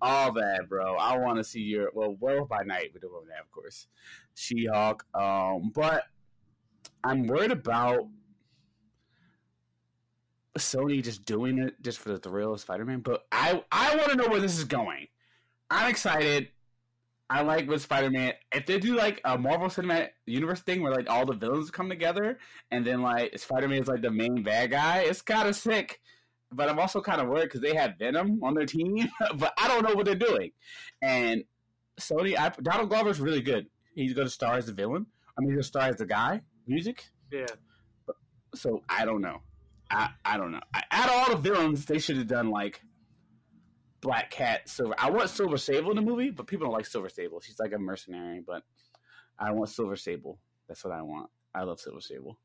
All that, bro. I want to see your well, Werewolf by Night. We don't that, of course. She-Hulk. Um, but I'm worried about Sony just doing it just for the thrill of Spider-Man. But I I want to know where this is going. I'm excited. I like with Spider-Man. If they do like a Marvel Cinematic Universe thing where like all the villains come together and then like Spider-Man is like the main bad guy, it's kind of sick. But I'm also kind of worried because they have Venom on their team, (laughs) but I don't know what they're doing. And Sony, I, Donald Glover's really good. He's going to star as the villain. I mean, to star as the guy. Music. Yeah. So I don't know. I, I don't know. I, out of all the villains, they should have done like Black Cat, Silver. I want Silver Sable in the movie, but people don't like Silver Sable. She's like a mercenary, but I want Silver Sable. That's what I want. I love Silver Sable.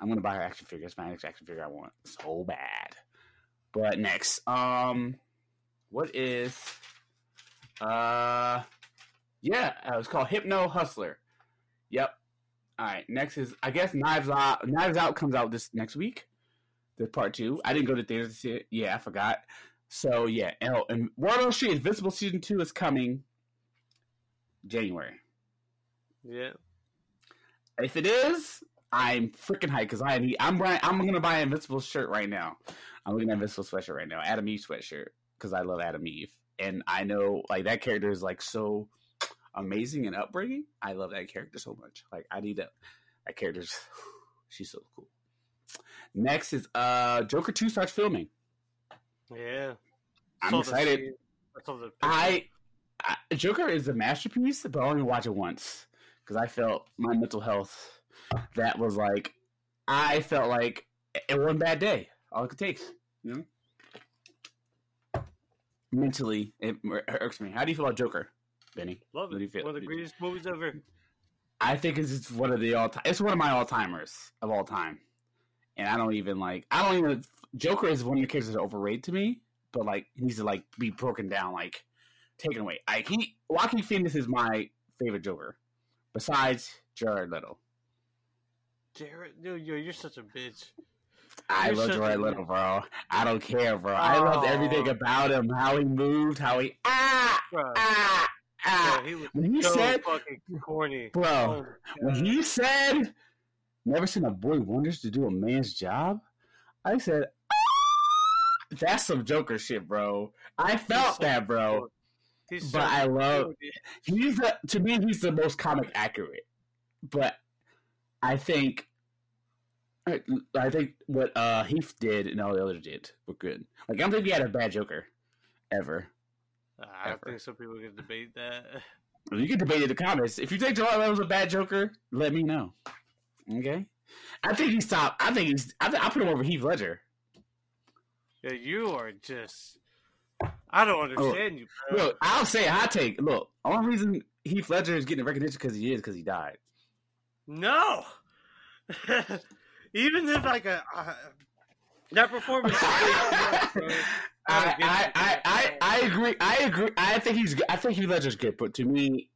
I'm gonna buy her action figure. It's my next action figure I want so bad. But next, um, what is, uh, yeah, uh, it's called Hypno Hustler. Yep. All right. Next is I guess Knives Out. Knives Out comes out this next week. The part two. I didn't go to theaters to see it. Yeah, I forgot. So yeah, and, oh, and World of Street Invincible season two is coming January. Yeah. If it is, I'm freaking hyped because I need. I'm buying. I'm gonna buy an Invincible shirt right now. I'm looking at Invincible sweatshirt right now. Atom Eve sweatshirt because I love Atom Eve, and I know like that character is like so amazing and upbringing. I love that character so much. Like I need that. That character's (sighs) she's so cool. Next is uh Joker two starts filming. Yeah. I'm excited. I the I, I Joker is a masterpiece, but I only watch it once because I felt my mental health. That was like, I felt like it one bad day. All it takes, you know. Mentally, it irks me. How do you feel about Joker, Benny? love What do you it. One of the greatest movies ever. I think it's just one of the all time. It's one of my all timers of all time, and I don't even like. I don't even. Joker is one of the characters that overrated to me, but like he needs to like be broken down, like taken away. I he Joaquin Phoenix is my favorite Joker, besides Jared Leto. Jared, dude, yo, you're such a bitch. I You're love Jared Leto, bro. I don't care, bro. I loved everything about him. How he moved, how he ah Bro, ah ah. Yeah, he was When he so said, fucking corny. bro, Oh when he said, "Never seen a boy wonders to do a man's job," I said, "Ah, "That's some Joker shit, bro." I felt so that, bro. He's but I love- dude, He's the to me, he's the most comic accurate. But I think, I, I think what uh Heath did and all the others did were good. Like I don't think he had a bad Joker ever. I ever. think some people can debate that. (laughs) You can debate in the comments. If you think Jared Leto was a bad Joker, let me know. Okay. I think he's top. I think he's. I, th- I put him over Heath Ledger. Yeah, you are just. I don't understand you, bro. Look, I'll say a hot take. Look, only reason Heath Ledger is getting recognition because he is because he died. No. (laughs) Even if like a uh, that performance. (laughs) is big, bro. I, I, I, I, I agree. I agree. I think he's. good. I think Heath Ledger's good, but to me,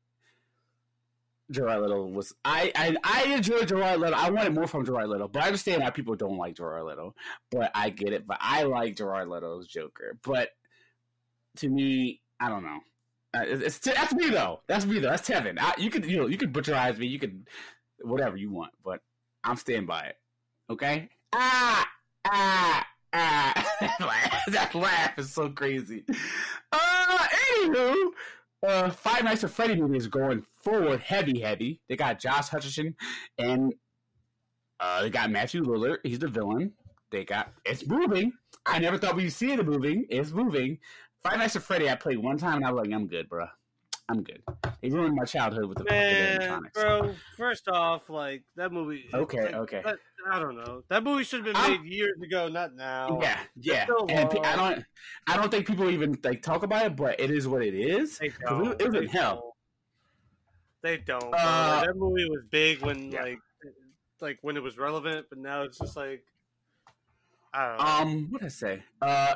Jared Leto was. I, I, I enjoyed Jared Leto. I wanted more from Jared Leto, but I understand why people don't like Jared Leto. But I get it. But I like Jared Leto's Joker. But to me, I don't know. Uh, it's, it's that's me though. That's me though. That's Tevin. I, you could you know you could butcherize me. You could whatever you want, but I'm staying by it. Okay. Ah ah ah. (laughs) that laugh is so crazy. Uh, anywho, uh, Five Nights at Freddy is going forward heavy, heavy. They got Josh Hutcherson and uh, they got Matthew Lillard. He's the villain. They got it's moving. I never thought we'd see it moving. It's moving. Five Nights at Freddy, I played one time and I was like, I'm good, bro. I'm good. They ruined my childhood with the Man, bro. First off, like that movie. Okay, like, okay. that- I don't know. That movie should have been I'm- made years ago, not now. Yeah, yeah. And I don't, I don't think people even like talk about it, but it is what it is. They don't. It, it was in hell. They don't. Uh, that movie was big when yeah. like like when it was relevant, but now it's just like I don't know. Um, what did I say? Uh,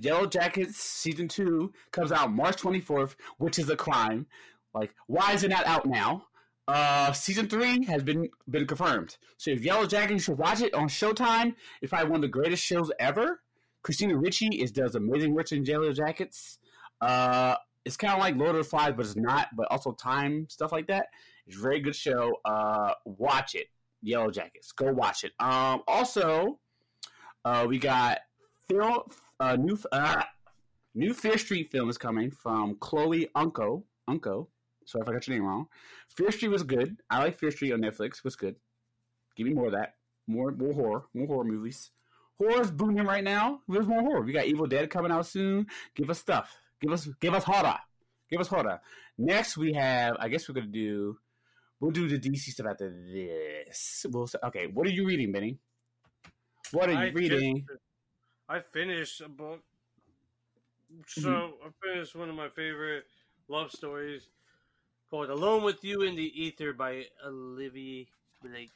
Yellow Jackets season two comes out March twenty fourth, which is a crime. Like, why is it not out now? Uh, season three has been been confirmed. So if Yellow Jackets, should watch it on Showtime. It's probably one of the greatest shows ever. Christina Ricci is does amazing work in Yellow Jackets. Uh, it's kind of like Lord of the Flies, but it's not. But also time stuff like that. It's a very good show. Uh, watch it. Yellow Jackets. Go watch it. Um, also, uh, we got film, uh, new, uh, new Fear Street film is coming from Chloe Unko. Unko. Sorry if I got your name wrong. Fear Street was good. I like Fear Street on Netflix. It was good. Give me more of that. More, more horror. More horror movies. Horror's booming right now. There's more horror. We got Evil Dead coming out soon. Give us stuff. Give us, give us horror. Give us horror. Next we have. I guess we're gonna do. We'll do the DC stuff after this. We'll. Okay. What are you reading, Benny? What are you I just- reading? I finished a book. So Mm-hmm. I finished one of my favorite love stories called "Alone with You in the Ether" by Olivia Blake.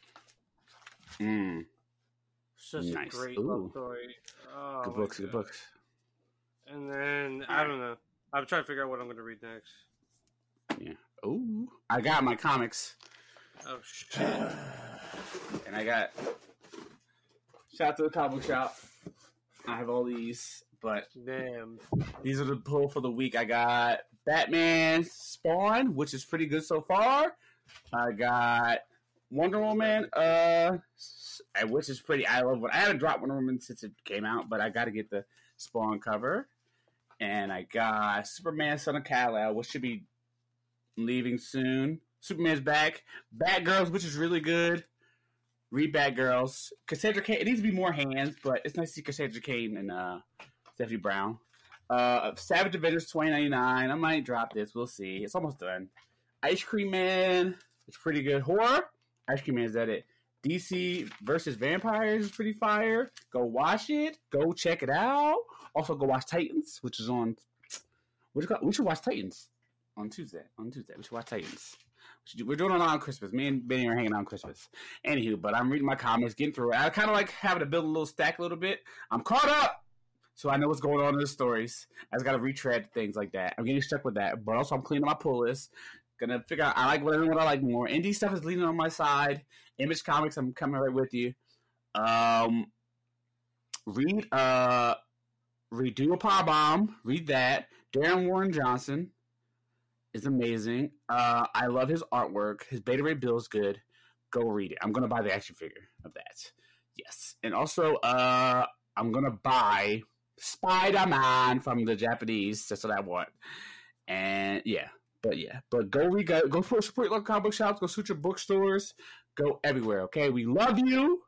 Mm. Such Nice. a great Ooh. love story. Oh, good books, good books. And then I don't know. I'm trying to figure out what I'm going to read next. Yeah. Oh, I got my comics, Oh shit! (sighs) and I got shout out to the comic shop. I have all these, but Damn. these are the pull for the week. I got Batman Spawn, which is pretty good so far. I got Wonder Woman, uh, which is pretty. I love what I haven't dropped Wonder Woman since it came out, but I got to get the Spawn cover. And I got Superman, Son of Kal-El, which should be leaving soon. Superman's back. Batgirls, which is really good. Read Batgirls. Cassandra Cain. It needs to be more hands, but it's nice to see Cassandra Cain and uh, Stephanie Brown. Uh, Savage Avengers 2099. I might drop this. We'll see. It's almost done. Ice Cream Man. It's pretty good. Horror. Ice Cream Man is that it. DC versus Vampires is pretty fire. Go watch it. Go check it out. Also, go watch Titans, which is on. What you call, we should watch Titans on Tuesday. On Tuesday, we should watch Titans. We're doing it on Christmas. Me and Benny are hanging out on Christmas. Anywho, but I'm reading my comics, getting through it. I kind of like having to build a little stack a little bit. I'm caught up, so I know what's going on in the stories. I just got to retread things like that. I'm getting stuck with that, but also I'm cleaning my pull list. Gonna figure out I like whatever what I like more. Indie stuff is leaning on my side. Image comics, I'm coming right with you. Um, read uh, redo a Power Bomb. Read that. Darren Warren Johnson is amazing. Uh, I love his artwork. His Beta Ray Bill is good. Go read it. I'm gonna buy the action figure of that. Yes, and also uh, I'm gonna buy Spider Man from the Japanese. That's what I want. And yeah, but yeah, but go read, go, go for support local comic book shops. Go suit your bookstores. Go everywhere. Okay, we love you.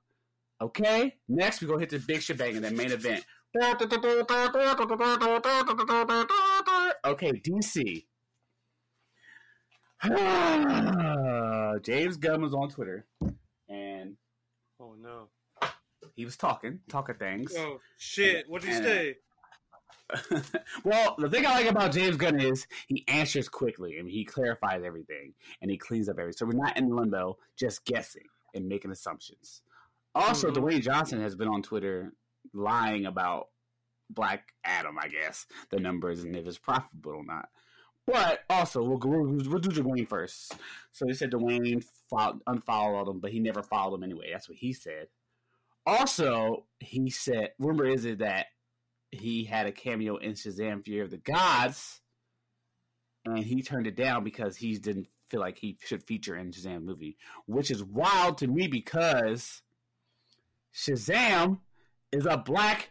Okay, next we go hit the big shebang in then main event. (laughs) Okay, DC. (sighs) James Gunn was on Twitter, and Oh no. he was talking, talking things. Oh shit! What did he uh, say? (laughs) well, the thing I like about James Gunn is he answers quickly and he clarifies everything and he cleans up everything. So we're not in limbo, just guessing and making assumptions. Also, Mhm. Dwayne Johnson has been on Twitter lying about Black Adam, I guess, the numbers and if it's profitable or not. But also, we'll, we'll, we'll do Dwayne first. So he said Dwayne followed, unfollowed him, but he never followed him anyway. That's what he said. Also, he said, rumor is it that he had a cameo in Shazam: Fury of the Gods, and he turned it down because he didn't feel like he should feature in Shazam movie, which is wild to me because Shazam is a black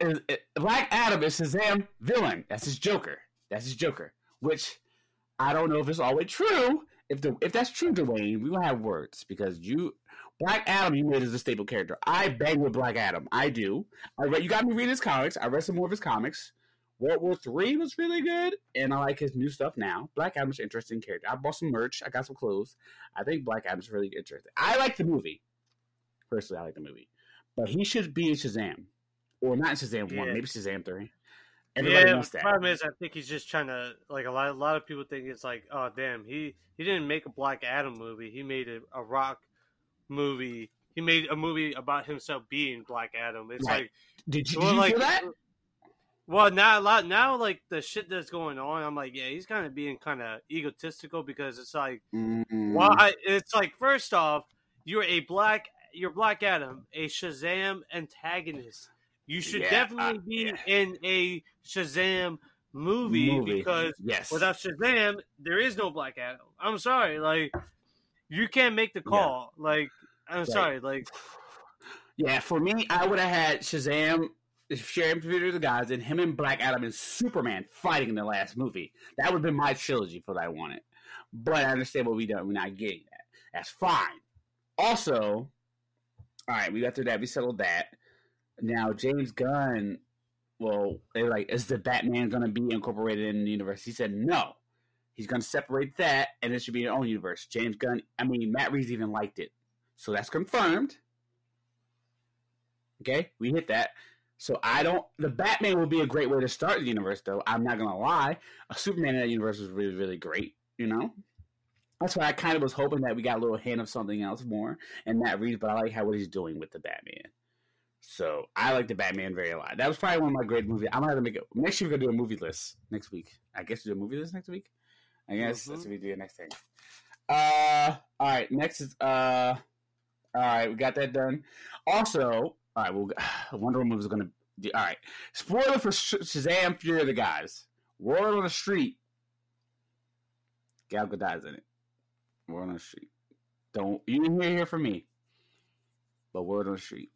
is, is- Black Adam is Shazam villain. That's his Joker. That's his Joker. Which I don't know if it's always true. If the if that's true, Dwayne, we will have words because you Black Adam you made as a staple character. I bang with Black Adam. I do. I read. You got me reading his comics. I read some more of his comics. World War Three was really good, and I like his new stuff now. Black Adam's an interesting character. I bought some merch. I got some clothes. I think Black Adam's really interesting. I like the movie. Personally, I like the movie, but he should be in Shazam, or not in Shazam one, maybe Shazam three. Everybody yeah, the problem is, I think he's just trying to like a lot. A lot of people think it's like, oh damn, he he didn't make a Black Adam movie. He made a, a Rock movie. He made a movie about himself being Black Adam. It's Right. like, Did you, well, did you like feel that? Well, now a lot now, like the shit that's going on, I'm like, yeah, he's kind of being kind of egotistical because it's like, Mm, why? It's like, first off, you're a black, you're Black Adam, a Shazam antagonist. You should Yeah, definitely uh, be yeah. in a Shazam movie, because yes, without Shazam, there is no Black Adam. I'm sorry, like you can't make the call. Like I'm sorry, like (sighs) Yeah, for me, I would have had Shazam, Shazam Fury of the Gods, and him and Black Adam and Superman fighting in the last movie. That would have been my trilogy for what I wanted. But I understand what we done. We're not getting that. That's fine. Also, all right, we got through that. We settled that. Now James Gunn, well, they're like, is the Batman going to be incorporated in the universe? He said no. He's going to separate that, and it should be an own universe. James Gunn, I mean, Matt Reeves even liked it, so that's confirmed. Okay, we hit that. So I don't. The Batman would be a great way to start the universe, though. I'm not gonna lie. A Superman in that universe was really, really great. You know, that's why I kind of was hoping that we got a little hint of something else more and Matt Reeves. But I like how what he's doing with the Batman. So I like the Batman very a lot. That was probably one of my great movies. I'm gonna have to make it next year. We're gonna do a movie list next week. I guess we do a movie list next week. I guess that's Mhm. what we do the next thing. Uh, all right. Next is uh, all right. We got that done. Also, all right. We'll (sighs) Wonder Woman is gonna. Do, all right. Spoiler for Shazam: Fury of the Gods. Word on the street. Gal Gadot's in it. Word on the street. Don't you didn't hear here from me, but word on the street.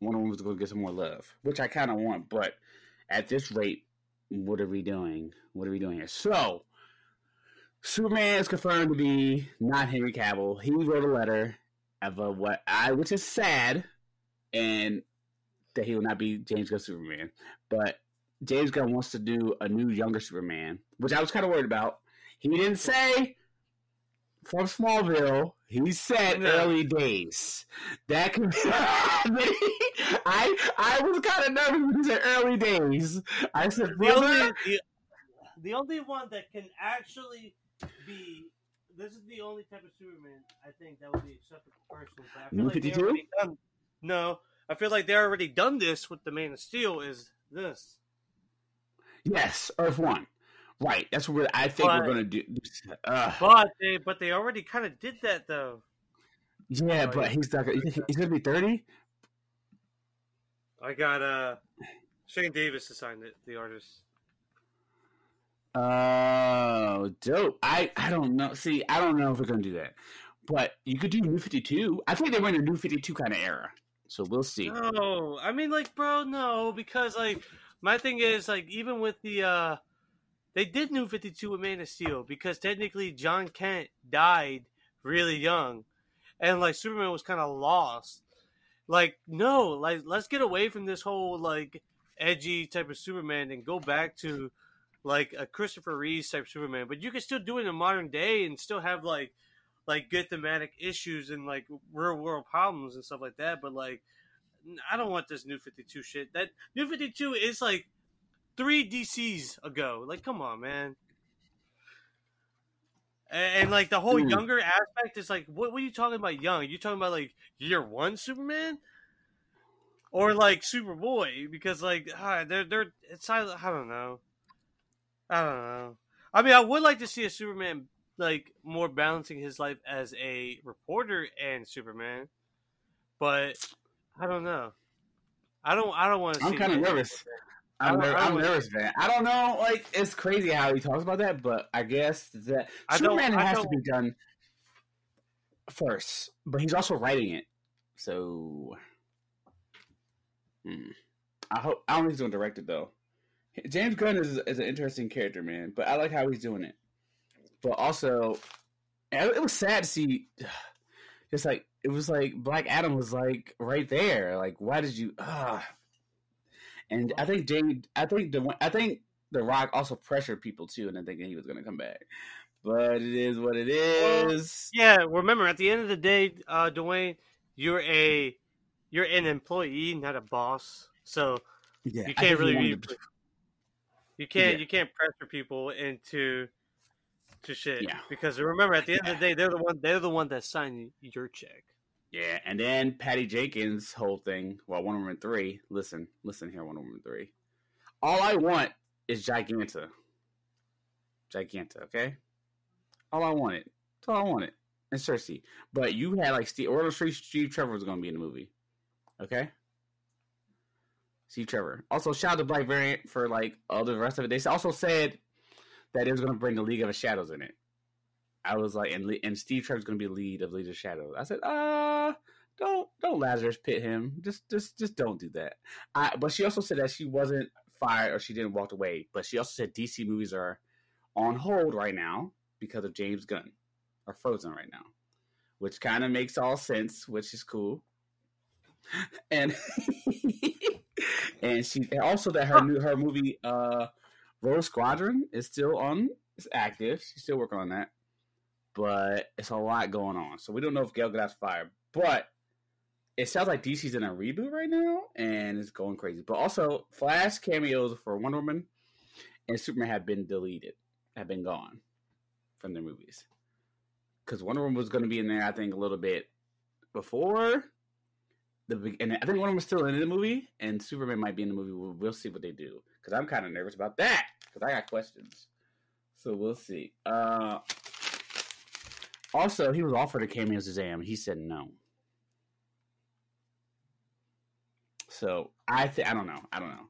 Wonder Woman's going to get some more love, which I kind of want. But at this rate, what are we doing? What are we doing here? So, Superman is confirmed to be not Henry Cavill. He wrote a letter of a what I, which is sad, and that he will not be James Gunn Superman. But James Gunn wants to do a new younger Superman, which I was kind of worried about. He didn't say from Smallville. He said early days. That could. (laughs) I I was kind of nervous when he said early days. I said, The only, the, the only one that can actually be. This is the only type of Superman I think that would be acceptable personally. But I feel like they 52? already done- No, I feel like they already done this with the Man of Steel. Is this? Yes, Earth One. Right. That's what I think we're gonna do. Uh, But they, but they already kind of did that though. yeah, but he's not. He's gonna be thirty. I got uh Shane Davis to sign it, the artist. Oh, dope. I I don't know. See, I don't know if we're gonna do that, but you could do New Fifty Two. I think they were in a New Fifty Two kind of era, so we'll see. No, I mean like, bro, no, because like my thing is like even with the uh they did New Fifty Two with Man of Steel because technically John Kent died really young, and like Superman was kind of lost. Like no, like let's get away from this whole like edgy type of Superman and go back to like a Christopher Reeves type Superman, but you can still do it in a modern day and still have like like good thematic issues and like real world problems and stuff like that. But like, I don't want this New Fifty Two shit. That New Fifty Two is like three DCs ago. Like, come on, man. And, and like the whole Hmm. younger aspect is like, what, what are you talking about? Young? you talking about like year one Superman? Or like Superboy because like ah, they're they're it's I, I don't know I don't know I mean I would like to see a Superman like more balancing his life as a reporter and Superman, but I don't know. I don't. I don't want to. I'm kind of nervous. I'm, ner- I'm nervous, man. I don't know. Like it's crazy how he talks about that, but I guess that I don't- Superman has to be done first, but he's also writing it, so hmm. I hope I don't think he's going to direct it though. James Gunn is is an interesting character, man, but I like how he's doing it. But also, it it was sad to see. (sighs) Just like it was like Black Adam was like right there. Like, why did you? Uh, and I think James, I think the I think the Rock also pressured people too, and I thinking he was going to come back. But it is what it is. Yeah, remember at the end of the day, uh, Dwayne, you're a you're an employee, not a boss. So yeah, you can't really be, to- you can't Yeah. you can't pressure people into to shit. Yeah. Because remember, at the end of the day, they're the one they're the one that signed your check. Yeah, and then Patty Jenkins' whole thing. Well, Wonder Woman three. Listen, listen here, Wonder Woman three. All I want is Giganta. Giganta, okay. All I wanted. That's all I wanted. And Circe. But you had like Steve Orlando Street Steve Trevor was gonna be in the movie. Okay? Steve Trevor. Also shout out to Black Variant for like all the rest of it. They also said that it was gonna bring the League of Shadows in it. I was like, and, and Steve Trevor's gonna be lead of League of Shadows. I said, uh, don't don't Lazarus pit him. Just just just don't do that. I, but she also said that she wasn't fired or she didn't walk away. But she also said DC movies are on hold right now because of James Gunn, are frozen right now, which kind of makes all sense, which is cool. (laughs) And (laughs) and she and also that her new her movie uh Rogue Squadron is still on it's active. She's still working on that. But it's a lot going on. So we don't know if Gal Gadot's fired. But it sounds like DC's in a reboot right now and it's going crazy. But also Flash cameos for Wonder Woman and Superman have been deleted, have been gone from their movies. Because Wonder Woman was going to be in there, I think, a little bit before the and I think them is still in the movie, and Superman might be in the movie. We'll, we'll see what they do because I'm kind of nervous about that because I got questions. So we'll see. Uh, also, he was offered a cameo as Shazam. He said no. So I think I don't know. I don't know.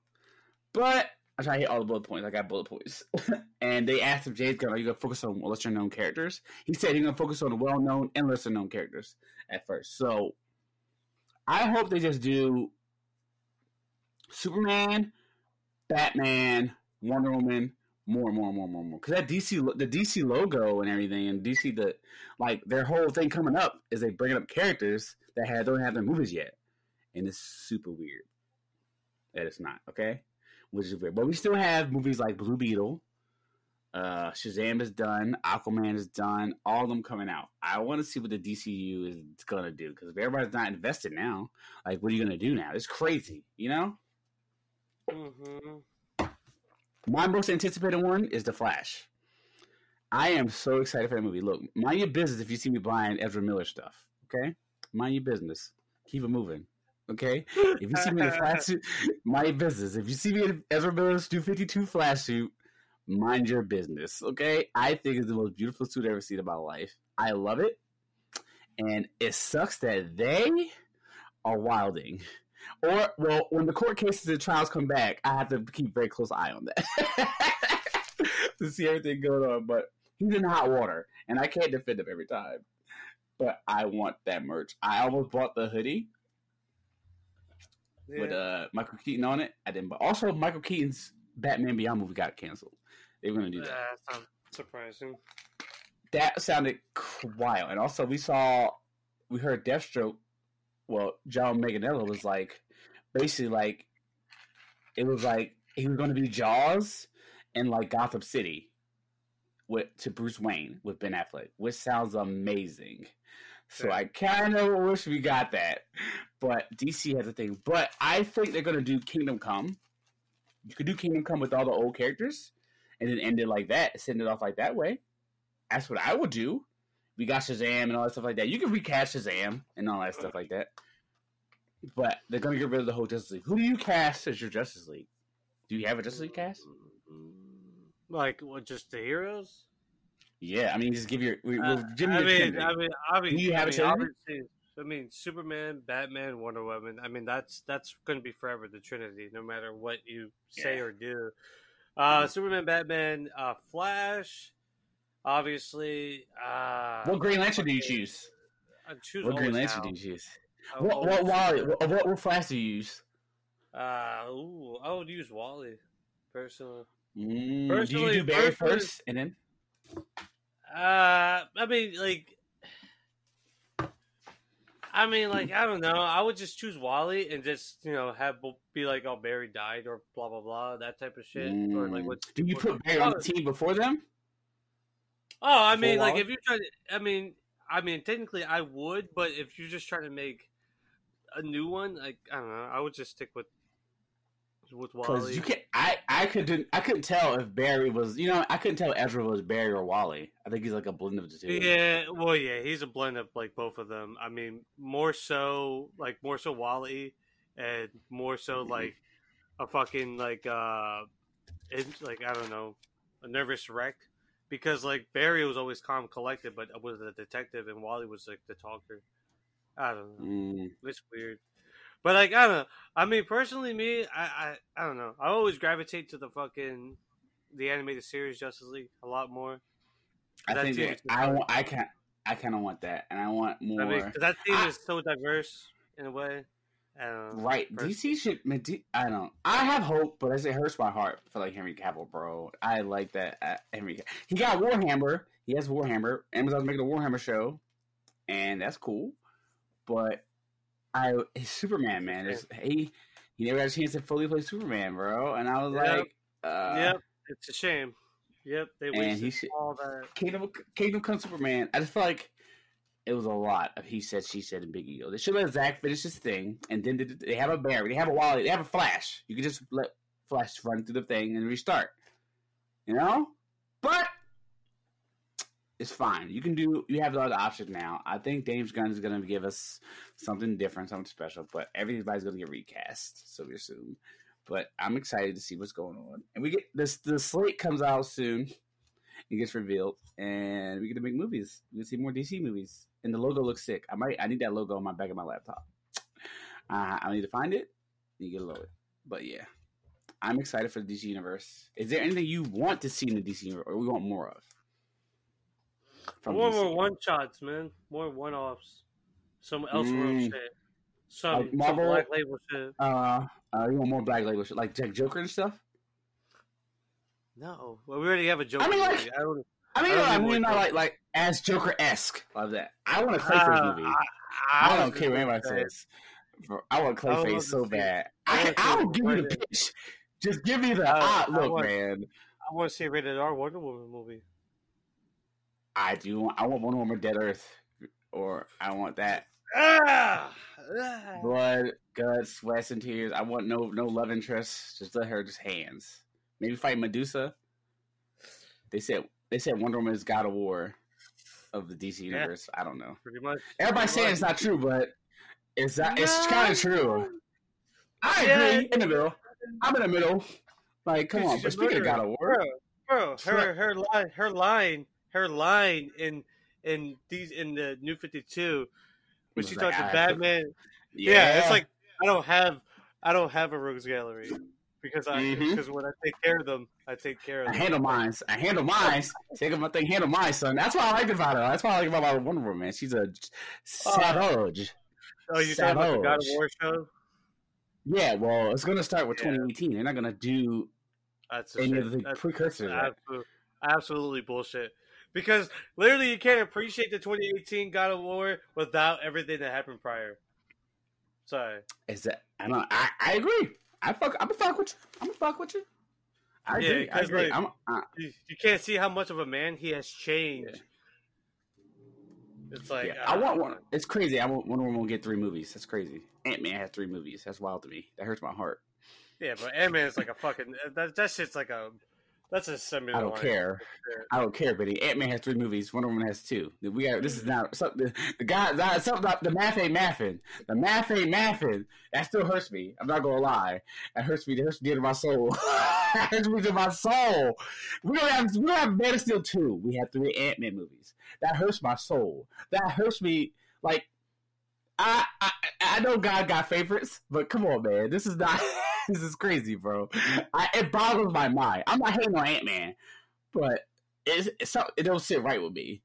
But I try to hit all the bullet points. I got bullet points. (laughs) and they asked if James Gunn, are you gonna focus on lesser known characters? He said he's gonna focus on the well known and lesser known characters at first. So I hope they just do Superman, Batman, Wonder Woman, more, and more, and more, more, and more. Because that DC, the DC logo and everything, and DC the like their whole thing coming up is they bringing up characters that had, don't have their movies yet, and it's super weird. That it's not okay, which is weird. But we still have movies like Blue Beetle, uh, Shazam is done, Aquaman is done, all of them coming out. I want to see what the DCU is gonna do because if everybody's not invested now, like what are you gonna do now? It's crazy, you know. Mm-hmm. My most anticipated one is The Flash. I am so excited for that movie. Look, mind your business if you see me buying Ezra Miller stuff. Okay, mind your business. Keep it moving. Okay, if you see me in a flash (laughs) suit, mind your business. If you see me in Ezra Miller's Stu Fifty Two flash suit, mind your business. Okay, I think it's the most beautiful suit I've ever seen in my life. I love it, and it sucks that they are wilding. Or, well, when the court cases and trials come back, I have to keep very close eye on that (laughs) to see everything going on. But he's in hot water, and I can't defend him every time. But I want that merch. I almost bought the hoodie Yeah. with uh, Michael Keaton on it. I didn't. But also, Michael Keaton's Batman Beyond movie got canceled. They were going to do that. Surprising. That sounded wild. And also, we saw, we heard Deathstroke. Well, John Manganiello was like, basically like, it was like he was going to be Jaws in like Gotham City with to Bruce Wayne with Ben Affleck, which sounds amazing. So. I kind of wish we got that, but DC has a thing. But I think they're going to do Kingdom Come. You could do Kingdom Come with all the old characters, and then end it like that, send it off like that way. That's what I would do. We got Shazam and all that stuff like that. You can recast Shazam and all that stuff like that. But they're gonna get rid of the whole Justice League. Who do you cast as your Justice League? Do you have a Justice League cast? Mm-hmm. Like what? Just the heroes? Yeah, I mean, just give your. We, Uh, we'll give I mean, a I mean, I mean, Do you have I a mean, Trinity? obviously- I mean, Superman, Batman, Wonder Woman. I mean, that's that's going to be forever the Trinity, no matter what you say Yeah. or do. Uh, Superman, Batman, uh, Flash, obviously. Uh, What Green Lantern do you choose? I choose What Green Lantern Hal. do you choose? I What what Wally? What, what, what Flash do you use? Uh, ooh, I would use Wally personally. Mm, do you do Barry personally- first and then? Uh, I mean, like, I mean, like, I don't know. I would just choose Wally and just you know have be like, oh, Barry died or blah blah blah that type of shit or like Mm. what? Do you put Barry on the team before them? Oh, I mean, Before like if you try to, I mean, I mean, technically I would, but if you're just trying to make a new one, like I don't know, I would just stick with with Wally. you can, I, I couldn't, I couldn't tell if Barry was, you know, I couldn't tell Ezra was Barry or Wally. I think he's like a blend of the two. Yeah, well, yeah, he's a blend of like both of them. I mean, more so like more so Wally, and more so Mhm. like a fucking like uh, like I don't know, a nervous wreck. Because like Barry was always calm, collected, but was a detective, and Wally was like the talker. I don't know. Mm, It's weird. But like I don't know. I mean, personally, me, I, I, I don't know. I always gravitate to the fucking the animated series Justice League a lot more. I That think that I want, I can, I kind of want that, and I want more. I mean, that team I- is so diverse in a way. I. Right, Pers- DC should. I don't. I have hope, but as it hurts my heart for like Henry Cavill, bro. I like that uh, Henry. He got Warhammer. He has Warhammer. Amazon's making a Warhammer show, and that's cool. But I, Superman man, is he? He never got a chance to fully play Superman, bro. And I was Yep. like, uh, yep, it's a shame. Yep, they wasted should- all that. Kingdom Kingdom Come Superman. I just feel like it was a lot of he said, she said, and Big Ego. They should let Zach finish his thing, and then they- they have a Barry, they have a Wally, they have a Flash. You can just let Flash run through the thing and restart. You know, but It's fine. You can do. You have a lot of options now. I think James Gunn is going to give us something different, something special. But everybody's going to get recast, so we assume. But I'm excited to see what's going on, and we get this. The slate comes out soon. It gets revealed, and we get to make movies. We can see more DC movies, and the logo looks sick. I might. I need that logo on my back of my laptop. Uh, I need to find it. You get a load. But yeah, I'm excited for the DC universe. Is there anything you want to see in the DC universe, or we want more of? I want more one shots, man. More one offs. Some Elseworld Mm. shit. Some, Like some Black Label shit. Uh, uh, you want more Black Label shit, like Jack Joker and stuff? No, well, we already have a Joker. mean, like- movie. I don't. I mean, I don't I mean, not like like as Joker esque like that. I want a Clayface Uh, movie. I, I, was don't care what anybody says. I want I would love Clayface so bad. I I, wanna see I'll give you the pitch. Just give me the I- ah, I look, want- man. I want to see a rated R Wonder Woman movie. I do. Want, I want Wonder Woman Dead Earth, or I want that Ah! Ah! blood, guts, sweats, and tears. I want no no love interest. Just let her just hands. Maybe fight Medusa. They said they said Wonder Woman is God of War of the DC Yeah. universe. I don't know. Pretty much. Everybody's saying it's not true, but it's not, it's kind of true. I Yeah. agree. In the middle, I'm in the middle. Like, come on. But speaking of God of War, bro, bro, her her line, her line, her line in in these in the New Fifty Two, when she like, talks to I- Batman. Yeah. it's like I don't have I don't have a rogues gallery because I Mhm. because when I take care of them, I take care of I them. handle mines. I handle mines. Take my thing, handle mine, son. That's what I like about her. That's what I like about Wonder Woman. She's a savage. Oh, you talking about the God of War show? Yeah, well, it's gonna start with Yeah. 2018. They're not gonna do That's any shit. of the That's precursors. of that. absolutely bullshit. Because literally, you can't appreciate the 2018 God of War without everything that happened prior. Sorry. Is that? I don't. I, I agree. I fuck. I'm gonna fuck with you. I'm gonna fuck with you. I Yeah, agree. I agree. like- I'm, uh, You, you can't see how much of a man he has changed. It's like yeah, I ah, want one. It's crazy. I want Wonder Woman will get three movies. That's crazy. Ant Man has three movies. That's wild to me. That hurts my heart. Yeah, but Ant Man is like a fucking that that shit's like a that's a semi. I don't care. I don't care, Betty. Ant Man has three movies. Wonder Woman has two. We got this is not something. The guy, something. about- The math ain't mathing. The math ain't mathing. That still hurts me. I'm not gonna lie. That hurts me. That hurts me to my soul. (laughs) that hurts me to my soul. We don't have. We don't have Man of Steel two. We have three Ant Man movies. That hurts my soul. That hurts me. Like I, I, I know God got favorites, but come on, man. This is not. (laughs) (laughs) this is crazy, bro. I, it boggles my mind. I'm not hating on Ant Man, but it's, it's so- it don't sit right with me.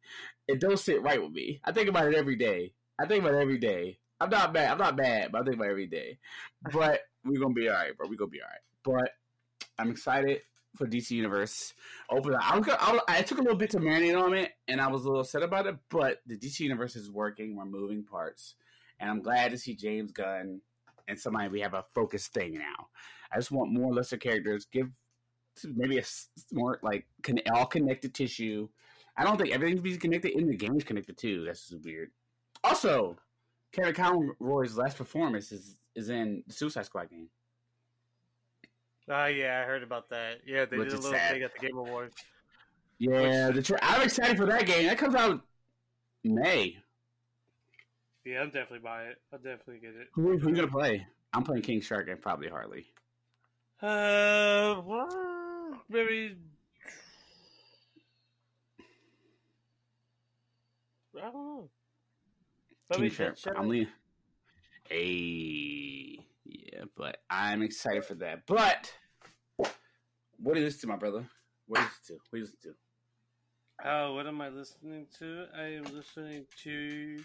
It don't sit right with me. I think about it every day. I think about it every day. I'm not bad. I'm not bad, but I think about it every day. But we're gonna be all right, bro. We're gonna be all right. But I'm excited for DC Universe. Open. I, I, I took a little bit to marinate on it, and I was a little upset about it. But the DC Universe is working. We're moving parts, and I'm glad to see James Gunn and somebody we have a focused thing now. I just want more lesser characters. Give maybe a more like con- all connected tissue. I don't think everything's be connected. In the game's connected too. That's just weird. Also, Kevin Conroy's last performance is is in the Suicide Squad game. Oh yeah, I heard about that. Yeah, they Which did a little sad. thing at the Game Awards. Yeah, the tra- I'm excited for that game. That comes out May. Yeah, I'm definitely buying it. I'll definitely get it. Who, who you gonna play? I'm playing King Shark and probably Harley. Uh, well, maybe. I don't know. King Shark. Deadshot? I'm leaning. Hey, yeah, but I'm excited for that. But what you listen to, my brother? What you listen to? What you listen to? Oh, what am I listening to? I am listening to.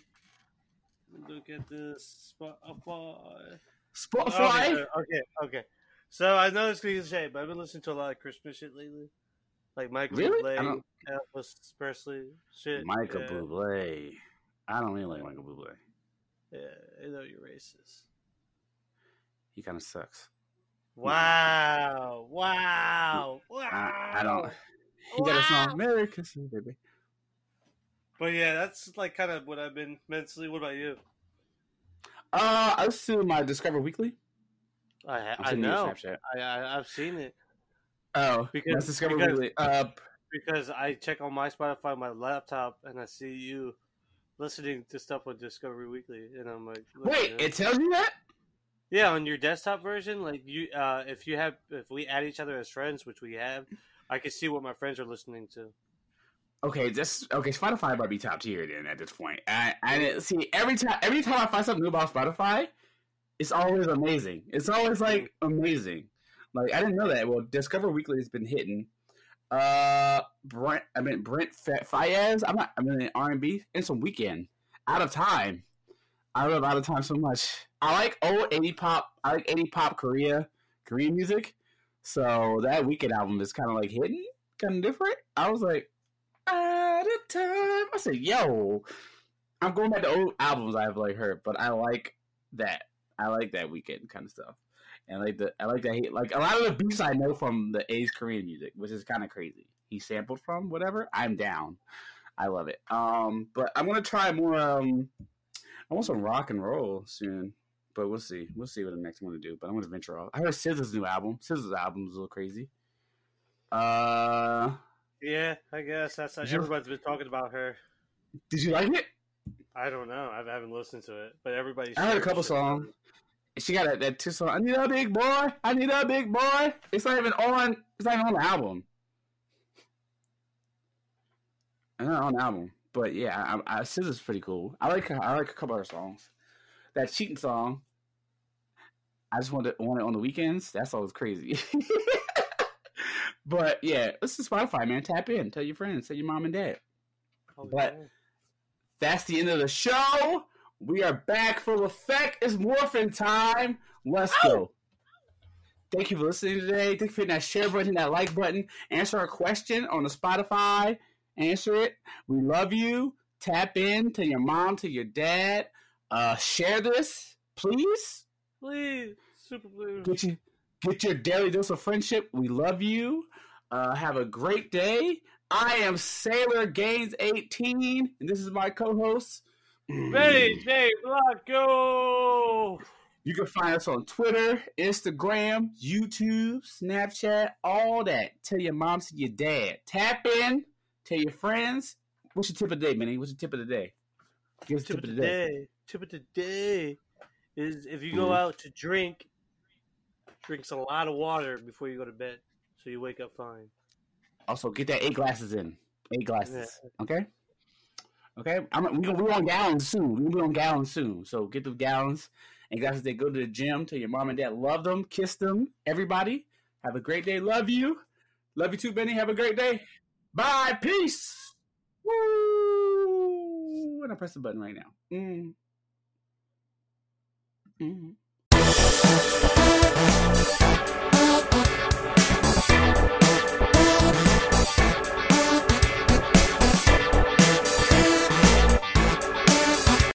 Look at this Spotify. Spotify. Oh, okay, okay, okay. So I know it's cliche, but I've been listening to a lot of Christmas shit lately, like Michael Really? I Bublé, don't- Elvis Presley shit. Michael yeah. Bublé. I don't really like Michael Bublé. Yeah, I know you're racist. He kind of sucks. Wow! Wow! Wow! I, I don't. (laughs) He got a song, Wow. "Merry Christmas, baby." But yeah, that's like kind of what I've been mentally. What about you? Uh, I listen to my Discover Weekly. I I'm I sending you a know. Snapchat. I, I I've seen it. Oh, Because- that's Discover because- Weekly. Uh, because I check on my Spotify on my laptop and I see you listening to stuff on Discovery Weekly, and I'm like, Wait, listening. it tells you that? yeah, on your desktop version, like you, uh, if you have, if we add each other as friends, which we have, I can see what my friends are listening to. Okay, just okay. Spotify might be top tier then at this point. I, I see every time. Every time I find something new about Spotify, it's always amazing. It's always like amazing. Like I didn't know that. Well, Discover Weekly has been hitting. Uh, Brent. I mean Brent Fa- Faiyaz. I'm not. I mean R and B and some Weeknd. Out of time. I love out of time so much. I like old eighty pop. I like eighty pop Korea Korean music. So that Weeknd album is kind of like hidden, kind of different. I was like, out of time. I said, yo, I'm going back to old albums I've like heard, but I like that. I like that Weeknd kind of stuff. And I like the I like that he like a lot of the beats I know from the A's Korean music, which is kind of crazy. He sampled from whatever. I'm down. I love it. Um, but I'm gonna try more. Um, I want some rock and roll soon, but we'll see. We'll see what the next one to do. But I'm gonna venture off. I heard SZA's new album. SZA's album is a little crazy. Uh, Yeah, I guess that's everybody's been talking about her. did you like it? I don't know. I haven't listened to it, but everybody's. I heard a couple songs. She got that, that two song. I need a big boy. I need a big boy. It's not even on. It's not even on the album. It's not on the album. But yeah, I, I, SZA's pretty cool. I like I like a couple other songs. That cheating song. I just want it want it on the weekends. That's always crazy. (laughs) but yeah, listen to Spotify, man. Tap in. Tell your friends. Tell your mom and dad. Oh, But- yeah. That's the end of the show. We are back full effect. It's morphin time. Let's go. Thank you for listening today. Thank you for hitting that share button, that like button. Answer our question on the Spotify. Answer it. We love you. Tap in to your mom, to your dad. Uh, share this, please. Please, super blue. Get you get your daily dose of friendship. We love you. Uh, have a great day. I am Sailor Gainz 18, and this is my co-host. Ready, Dave, Block, go! You can find us on Twitter, Instagram, YouTube, Snapchat, all that. Tell your mom, tell your dad. Tap in, tell your friends. What's your tip of the day, Minnie? What's your tip of the day? Give us a Tip of the day. Tip of the day is if you go Mhm. out to drink, drinks a lot of water before you go to bed, so you wake up fine. Also, get that eight glasses in. Eight glasses. Okay? Okay? I'm, we gonna we on gallons soon. We're gonna be on gallons soon. So get the gallons and glasses. They go to the gym. Tell your mom and dad love them, kiss them. Everybody, have a great day. Love you. Love you too, Benny. Have a great day. Bye. Peace. Woo! And I press the button right now. Mm. Mm.